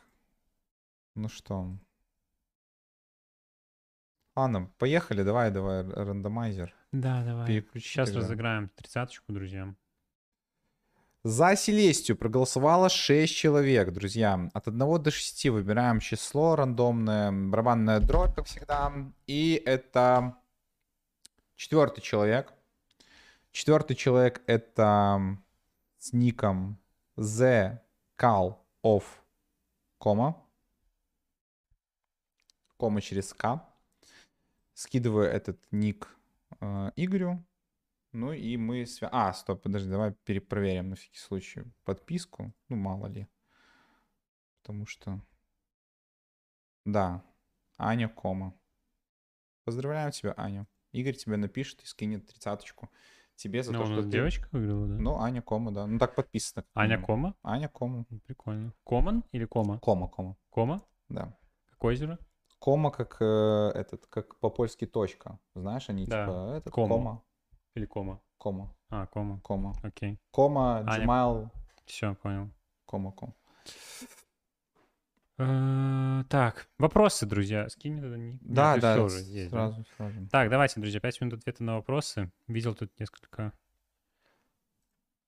Ну что. Ладно, поехали, давай, давай, рандомайзер. Да, давай. Переключи Сейчас тогда. разыграем тридцаточку, друзья. За Селестию проголосовало 6 человек, друзья. От 1 до 6 выбираем число рандомное, барабанная дробь, как всегда. И это четвертый человек. Четвертый человек это с ником The Call of кома. Кома через К. Скидываю этот ник э, Игорю. Ну и мы... Свя... А, стоп, подожди, давай перепроверим на всякий случай подписку. Ну, мало ли. Потому что... Да, Аня Кома. Поздравляем тебя, Аня. Игорь тебе напишет и скинет тридцаточку. Тебе за Ну, то, что ты... девочка выиграла, да? Ну, Аня Кома, да. Ну, так подписано. Аня. Кома? Аня Кома. Ну, Прикольно. Коман или Кома? Кома, Кома. Кома? Да. Как озеро? Кома как э, этот, как по-польски точка. Знаешь, они Да. типа этот, Кома. кома. Или Кома? Кома. А, Кома. Кома. Окей. Кома. Gmail, Все, понял. кома, кома. Э, Так, вопросы, друзья. Скинь тогда ник. Да, да, сразу, сразу. Так, давайте, друзья, 5 минут ответа на вопросы. Видел тут несколько.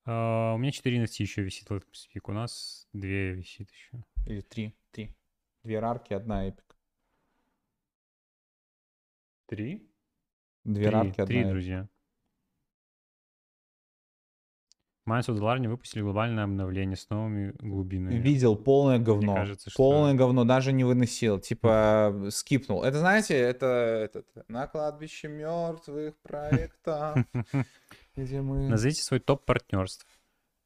А, у меня 4 NFT еще висит в этом. У нас 2 висит еще. Или три, три. Две рарки, одна эпик. Три? Две Три, рарки, одна три, эпик. друзья. Mines of не выпустили глобальное обновление с новыми глубинами. Видел полное говно. кажется, что- Полное говно, даже не выносил. Типа скипнул. Это, знаете, это этот, на кладбище мертвых проекта, где мы... Назовите свой топ партнерств.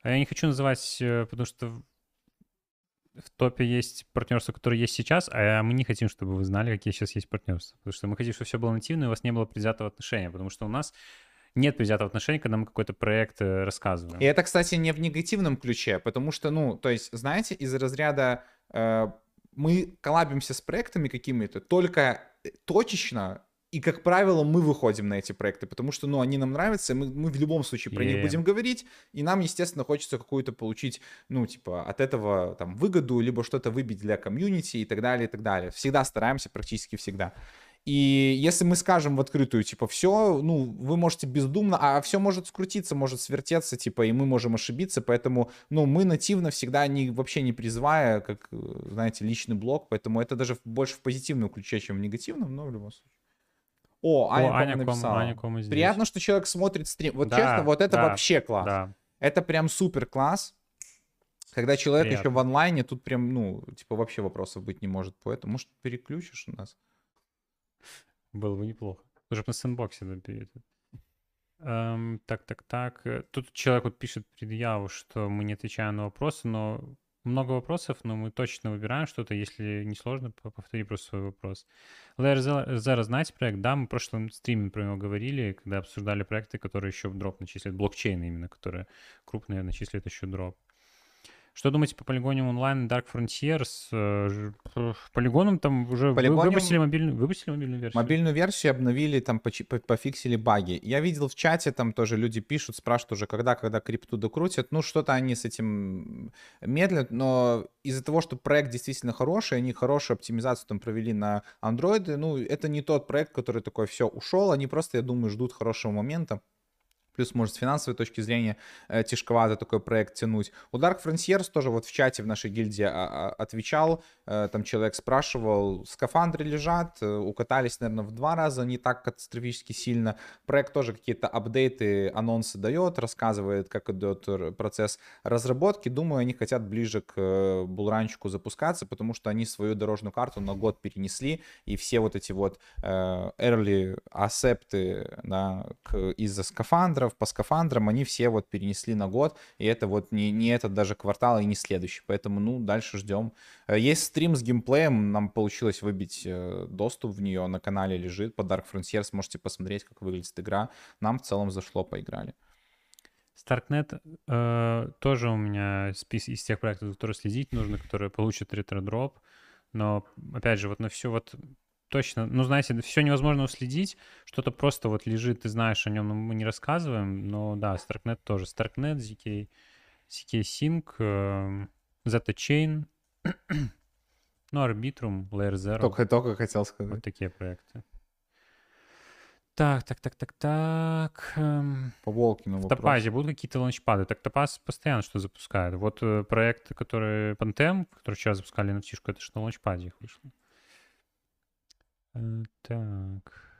А я не хочу называть, э, потому что в- топе есть партнерства, которые есть сейчас, а мы не хотим, чтобы вы знали, какие сейчас есть партнерства. Потому что мы хотим, чтобы все было нативно, и у вас не было предвзятого отношения. Потому что у нас нет предвзятого отношения, когда мы какой-то проект э, рассказываем. И это, кстати, не в негативном ключе, потому что, ну, то есть, знаете, из разряда э, мы коллабимся с проектами какими-то только э, точечно, и, как правило, мы выходим на эти проекты, потому что, ну, они нам нравятся, и мы, мы в любом случае про них Е. будем говорить, и нам, естественно, хочется какую-то получить, ну, типа, от этого, там, выгоду, либо что-то выбить для комьюнити и так далее, и так далее. Всегда стараемся, практически всегда. И если мы скажем в открытую, типа, все, ну, вы можете бездумно, а все может скрутиться, может свертеться, типа, и мы можем ошибиться, поэтому, ну, мы нативно всегда не, вообще не призывая, как, знаете, личный блог, поэтому это даже больше в позитивном ключе, чем в негативном, но в любом случае. О, Аня, О, Аня написала. Аня здесь. Приятно, что человек смотрит стрим. Вот Да, честно, вот это да, вообще класс. Да. Это прям супер класс. Когда человек еще Приятно. в онлайне, тут прям, ну, типа, вообще вопросов быть не может. Поэтому, может, переключишь у нас? Было бы неплохо. Уже на сэндбоксе перед- Эм, так, так, так. Э, Тут человек вот пишет предъяву, что мы не отвечаем на вопросы, но много вопросов, но мы точно выбираем что-то. Если не сложно, по- повтори просто свой вопрос. Layer Zero, знаете проект? Да, мы в прошлом стриме про него говорили, когда обсуждали проекты, которые еще в дроп начислят, блокчейны именно, которые крупные начислят еще дроп. Что думаете по полигоне онлайн Dark Frontiers? Э, Полигоном там уже Полигониум- выпустили мобильную, выпустили мобильную версию? Мобильную версию обновили, там пофиксили баги. Я видел в чате, там тоже люди пишут, спрашивают уже, когда, когда крипту докрутят. Ну, что-то они с этим медлят, но из-за того, что проект действительно хороший, они хорошую оптимизацию там провели на Android, ну, это не тот проект, который такой, все, ушел. Они просто, я думаю, ждут хорошего момента. Плюс, может, с финансовой точки зрения э, тяжковато такой проект тянуть. У Dark Frontiers тоже вот в чате в нашей гильдии а, а, отвечал, э, там человек спрашивал, скафандры лежат, э, укатались, наверное, в два раза, не так катастрофически сильно. Проект тоже какие-то апдейты, анонсы дает, рассказывает, как идет процесс разработки. Думаю, они хотят ближе к э, булранчику запускаться, потому что они свою дорожную карту на год перенесли, и все вот эти вот э, early ассепты да, из-за скафандра скафандров, по скафандрам, они все вот перенесли на год, и это вот не, не этот даже квартал и не следующий, поэтому, ну, дальше ждем. Э, есть стрим с геймплеем, нам получилось выбить э, доступ в нее, на канале лежит, по Dark Frontiers, можете посмотреть, как выглядит игра, нам в целом зашло, поиграли. StarkNet э, тоже у меня список из тех проектов, которые следить нужно, которые получат ретро-дроп. Но, опять же, вот на все вот точно, ну, знаете, все невозможно уследить, что-то просто вот лежит, ты знаешь о нем, но мы не рассказываем, но да, Starknet тоже, Starknet, ZK, ZK Sync, э, Zeta Chain, ну, Arbitrum, Layer Zero. Только, только хотел сказать. Вот такие проекты. Так, так, так, так, так. Эм, По Волкину В Топазе будут какие-то ланчпады? Так Топаз постоянно что запускает. Вот э, проект, который Panthem, который сейчас запускали на птишку, это что на ланчпаде их вышло. Э, так.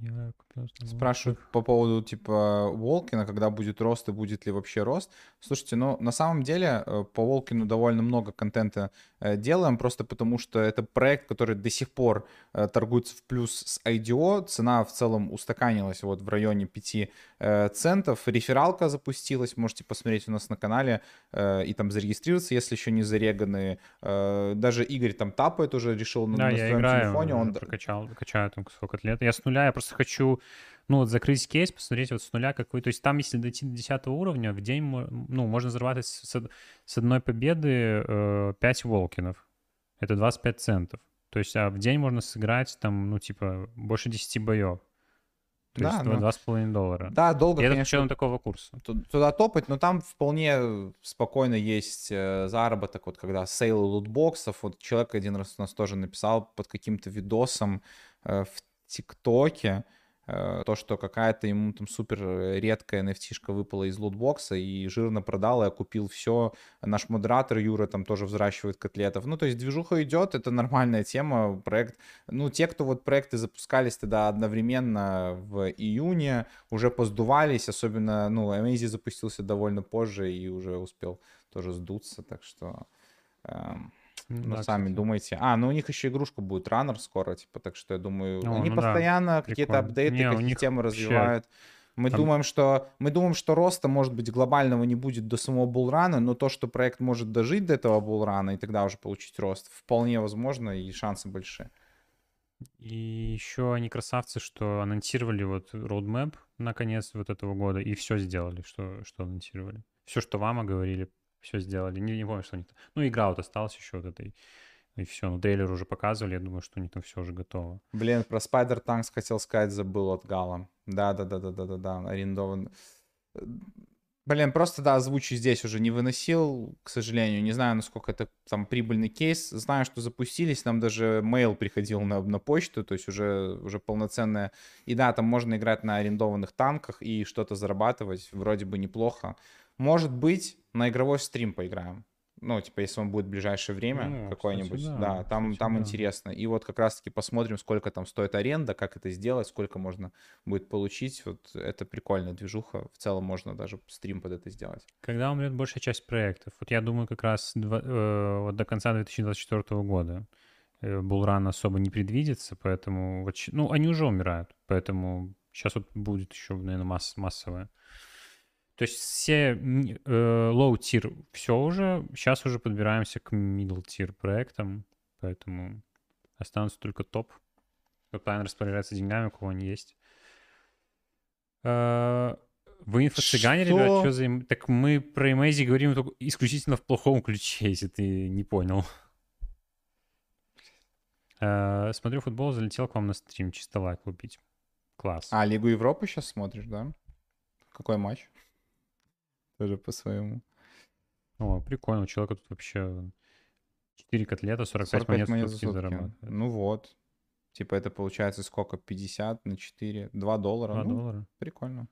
Я купил Спрашивают по поводу, типа, Волкина, когда будет рост и будет ли вообще рост. Слушайте, ну, на самом деле, э, по Волкину довольно много контента э, делаем, просто потому что это проект, который до сих пор э, торгуется в плюс с IDO. Цена в целом устаканилась вот в районе 5 центов. Рефералка запустилась, можете посмотреть у нас на канале и там зарегистрироваться, если еще не зареганы. Даже Игорь там тапает уже, решил на, да, на своем играю, телефоне. Он прокачал, качаю там сколько лет. Я с нуля, я просто просто хочу, ну, вот закрыть кейс, посмотреть вот с нуля, как вы... То есть там, если дойти до 10 уровня, в день, ну, можно зарабатывать с, с одной победы э, 5 волкинов. Это 25 центов. То есть а в день можно сыграть там, ну, типа, больше 10 боев. То да, есть ну, 2,5 доллара. Да, долго, И это конечно, такого курса. Туда топать, но там вполне спокойно есть э, заработок, вот когда сейлы лутбоксов, вот человек один раз у нас тоже написал под каким-то видосом э, в ТикТоке, э, то, что какая-то ему там супер редкая nft выпала из лутбокса и жирно продал, я купил все. Наш модератор Юра там тоже взращивает котлетов. Ну, то есть движуха идет, это нормальная тема, проект. Ну, те, кто вот проекты запускались тогда одновременно в июне, уже поздувались, особенно, ну, Amazing запустился довольно позже и уже успел тоже сдуться, так что... Эм... Ну, да, сами кстати. думайте. А, ну у них еще игрушка будет раннер скоро, типа, так что я думаю, О, они ну постоянно да, какие-то апдейты, не, какие темы развивают. Мы Там... думаем, что мы думаем, что роста, может быть, глобального не будет до самого булрана, но то, что проект может дожить до этого булрана и тогда уже получить рост, вполне возможно и шансы большие. И еще они красавцы, что анонсировали вот roadmap на конец вот этого года и все сделали, что, что анонсировали. Все, что вам говорили, все сделали. Не, не помню, что они там... Ну, игра вот осталась еще вот этой. И все, ну, трейлер уже показывали, я думаю, что у них там все уже готово. Блин, про Spider Tanks хотел сказать, забыл от Гала. Да-да-да-да-да-да, арендован. Блин, просто, да, озвучу здесь уже не выносил, к сожалению. Не знаю, насколько это там прибыльный кейс. Знаю, что запустились, нам даже mail приходил на, на почту, то есть уже, уже полноценная. И да, там можно играть на арендованных танках и что-то зарабатывать, вроде бы неплохо. Может быть, на игровой стрим поиграем. Ну, типа, если он будет в ближайшее время ну, какой-нибудь. да, да, там, кстати, там да. интересно. И вот как раз-таки посмотрим, сколько там стоит аренда, как это сделать, сколько можно будет получить. Вот это прикольная движуха. В целом можно даже стрим под это сделать. Когда умрет большая часть проектов? Вот я думаю, как раз два, э, вот до конца 2024 года. Э, Булран особо не предвидится, поэтому... Вот, ну, они уже умирают, поэтому сейчас вот будет еще, наверное, масс, массовое. То есть все э, low-tier все уже, сейчас уже подбираемся к middle-tier проектам, поэтому останутся только топ. Кто правильно распоряжается деньгами, у кого они есть. Э, вы инфо-цыгане, ребят, что за... Так мы про Эмейзи говорим только исключительно в плохом ключе, если ты не понял. Э, смотрю футбол, залетел к вам на стрим, чисто лайк купить. Класс. А, Лигу Европы сейчас смотришь, да? Какой матч? Тоже по-своему. О, прикольно. У человека тут вообще 4 котлета, 45, 45 монет, монет в сутки зарабатывает. Ну вот. Типа это получается сколько? 50 на 4? 2 доллара? 2 ну, доллара. прикольно.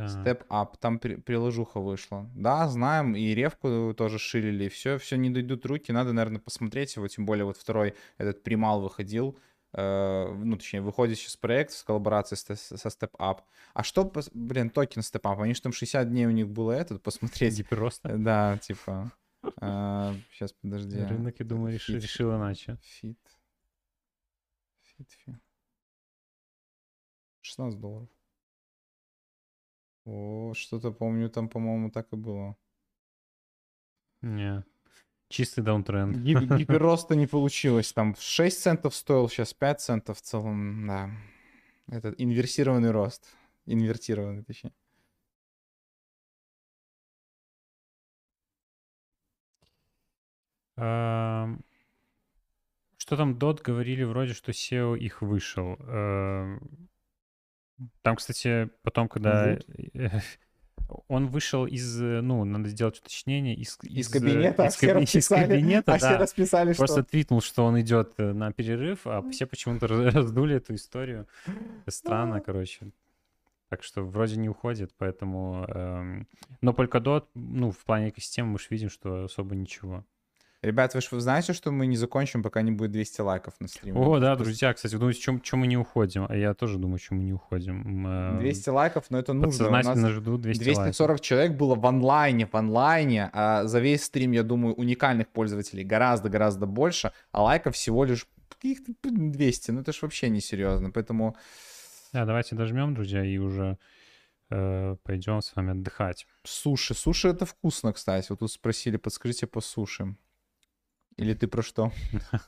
Step Up, там при- приложуха вышла. Да, знаем, и ревку тоже ширили, и все, все не дойдут руки, надо, наверное, посмотреть его, тем более вот второй этот примал выходил, ну, точнее, выходит сейчас проект в коллаборации с, со Step Up. А что, блин, токен Step Up, они же там 60 дней у них было этот, посмотреть. Гиперроста. Да, типа, сейчас, подожди. Рынок, я думаю, реши- Фит. решил иначе. Фит. Фит, фит. 16 долларов. О, что-то помню, там, по-моему, так и было. Не. Чистый даунтренд. Гип- Гиперроста не получилось. Там 6 центов стоил, сейчас 5 центов в целом, да. Это инверсированный рост. Инвертированный, точнее. Что там Dot говорили вроде, что SEO их вышел. Там, кстати, потом, когда он вышел из, э, ну, надо сделать уточнение, из, Из э, кабинета, а из, все каби- из кабинета, а все да. расписали, Просто что... твитнул, что он идет э, на перерыв, а все почему-то раз- раздули эту историю. Странно, короче. Так что вроде не уходит, поэтому... эм, Но Polkadot, ну, в плане экосистемы мы же видим, что особо ничего. Ребят, вы же знаете, что мы не закончим, пока не будет 200 лайков на стриме? О, да, друзья, кстати, вы думаете, чем, чем мы не уходим? А я тоже думаю, чем мы не уходим. М, э, 200 лайков, но это нужно. Подсознательно жду 200 лайков. 240 человек было в онлайне, в онлайне, а за весь стрим, я думаю, уникальных пользователей гораздо-гораздо больше, а лайков всего лишь блин, 200, ну это ж вообще не серьезно, поэтому Да, давайте дожмем, друзья, и уже э, пойдем с вами отдыхать. суши, суши это вкусно, кстати, вот тут спросили, подскажите по суши. Или ты про что?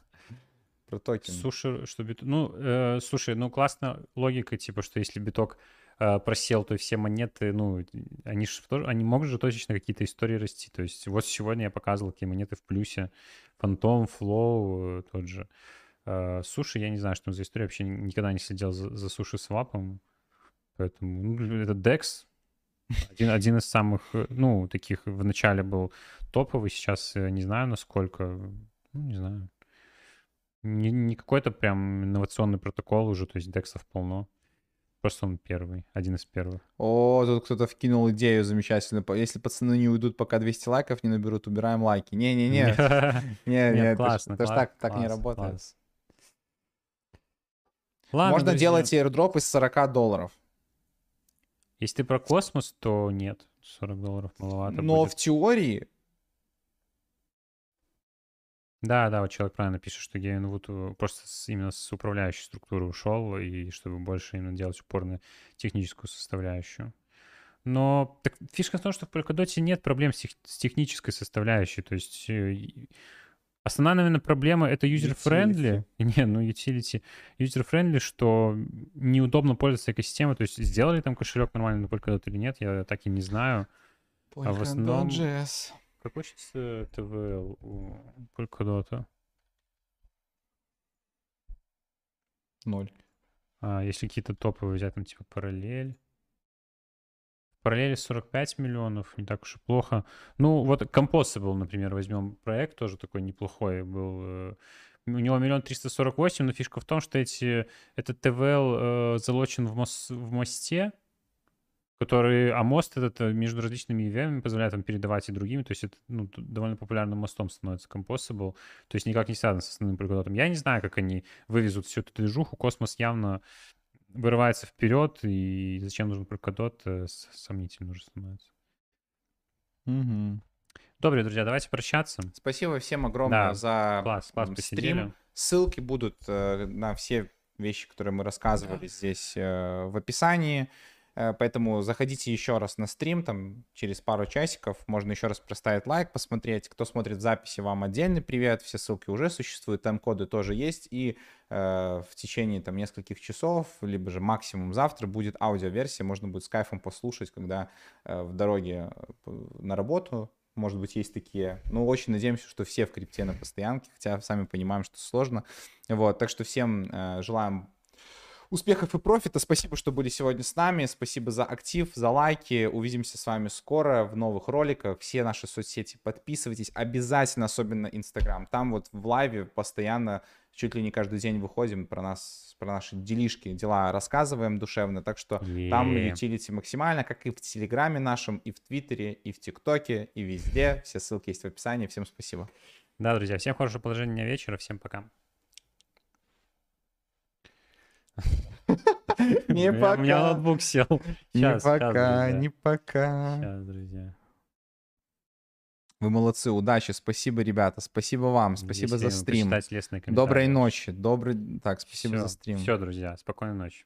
Про токен. Суши, что бит... Ну, э, слушай, ну классная логика, типа, что если биток э, просел, то все монеты, ну, они же тоже, они могут же точечно какие-то истории расти. То есть вот сегодня я показывал, какие монеты в плюсе. Фантом, Флоу, э, тот же. Э, суши, я не знаю, что за история. Вообще никогда не следил за, за суши свапом. Поэтому, ну, это DEX. Один, один из самых, э, ну, таких в начале был топовый, сейчас э, не знаю насколько, ну, не знаю. Не, не какой-то прям инновационный протокол уже, то есть дексов полно. Просто он первый, один из первых. О, тут кто-то вкинул идею замечательную. Если пацаны не уйдут, пока 200 лайков не наберут, убираем лайки. Не-не-не, не, это классно, это ж класс- так, не работает. Можно делать airdrop из 40 долларов. Если ты про космос, то нет, 40 долларов маловато Но будет. в теории Да, да, вот человек правильно пишет, что Гейвин Вуд э, просто с- именно с управляющей структуры ушел, и чтобы больше именно делать упор на техническую составляющую. Но так, фишка в том, что в Polkadot нет проблем с, тех- с технической составляющей. То есть э, основная, наверное, проблема — это user-friendly. Не, ну utility. User-friendly, что неудобно пользоваться экосистемой. То есть сделали там кошелек нормально на Polkadot или нет, я так и не знаю. А в основном-. Какой сейчас э, TVL у Polkadot? Ноль. А если какие-то топовые взять, там типа параллель. Параллели 45 миллионов, не так уж и плохо. Ну, вот Composable, например, возьмем проект, тоже такой неплохой был. э, У него миллион триста сорок восемь, но фишка в том, что эти, этот ТВЛ э, залочен в, мос- в мосте, который, а мост этот э, между различными EVM позволяет там передавать и другими, то есть это ну, довольно популярным мостом становится Composable, то есть никак не связан с основным Polkadot ом. Я не знаю, как они вывезут всю эту движуху, Космос явно вырывается вперед, и зачем нужен Polkadot, э, сомнительно уже становится. Мгм. Добре, друзья, давайте прощаться. Спасибо всем огромное Да, за Класс, класс, м, посидели. стрим. Ссылки будут э, на все вещи, которые мы рассказывали здесь э, в описании. Э, Поэтому заходите еще раз на стрим, там через пару часиков можно еще раз проставить лайк, посмотреть. Кто смотрит записи, вам отдельный привет. Все ссылки уже существуют, тайм-коды тоже есть. И э, в течение там нескольких часов, либо же максимум завтра будет аудиоверсия. Можно будет с кайфом послушать, когда э, в дороге э, на работу. Может быть, есть такие. Ну, очень надеемся, что все в крипте на постоянке, хотя сами понимаем, что сложно. Вот, так что всем э, желаем успехов и профита. Спасибо, что были сегодня с нами. Спасибо за актив, за лайки. Увидимся с вами скоро в новых роликах. Все наши соцсети подписывайтесь. Обязательно, особенно Инстаграм. Там вот в лайве постоянно чуть ли не каждый день выходим, про нас, про наши делишки, дела рассказываем душевно, так что там Е. ютилити максимально, как и в Телеграме нашем, и в Твиттере, и в ТикТоке, и везде. Все ссылки есть в описании. Всем спасибо. Да, друзья, всем хорошего положения вечера, всем пока. Не меня- У меня пока. ноутбук сел. Не пока, не пока. Щас, друзья. Вы молодцы, удачи, спасибо, ребята, спасибо вам, спасибо за стрим. Доброй ночи, добрый... Так, спасибо за стрим. Все, друзья, спокойной ночи.